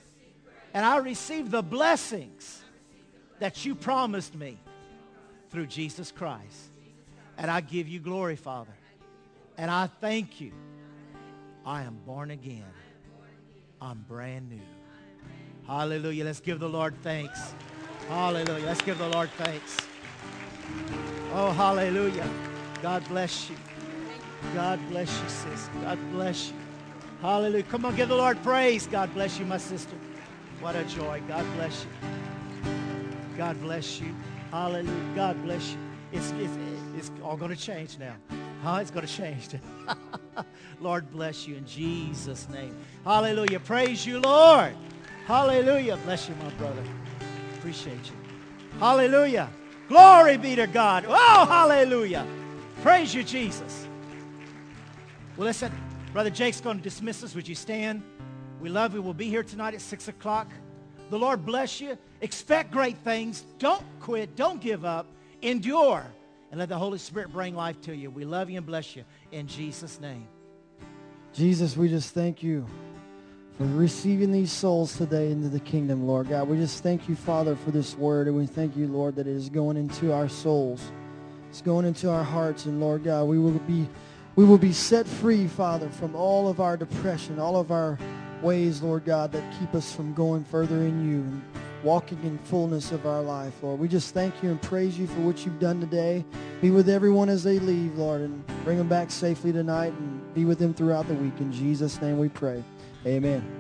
And I receive the blessings that you promised me through Jesus Christ. And I give you glory, Father. And I thank you. I am born again. I'm brand new. Hallelujah. Let's give the Lord thanks. Hallelujah. Let's give the Lord thanks. Oh, hallelujah. God bless you. God bless you, sis. God bless you. Hallelujah. Come on, give the Lord praise. God bless you, my sister. What a joy. God bless you. God bless you. Hallelujah. God bless you. It's, it's, it's all going to change now. Huh? It's going to change. <laughs> Lord bless you in Jesus' name. Hallelujah. Praise you, Lord. Hallelujah. Bless you, my brother. Appreciate you. Hallelujah. Glory be to God. Oh, hallelujah. Praise you, Jesus. Well, listen, Brother Jake's going to dismiss us. Would you stand? We love you. We'll be here tonight at 6 o'clock. The Lord bless you. Expect great things. Don't quit. Don't give up. Endure. And let the Holy Spirit bring life to you. We love you and bless you in Jesus' name. Jesus, we just thank you for receiving these souls today into the kingdom, Lord God. We just thank you, Father, for this word. And we thank you, Lord, that it is going into our souls. It's going into our hearts. And Lord God, we will be we will be set free, Father, from all of our depression, all of our ways, Lord God, that keep us from going further in you walking in fullness of our life, Lord. We just thank you and praise you for what you've done today. Be with everyone as they leave, Lord, and bring them back safely tonight and be with them throughout the week. In Jesus' name we pray. Amen.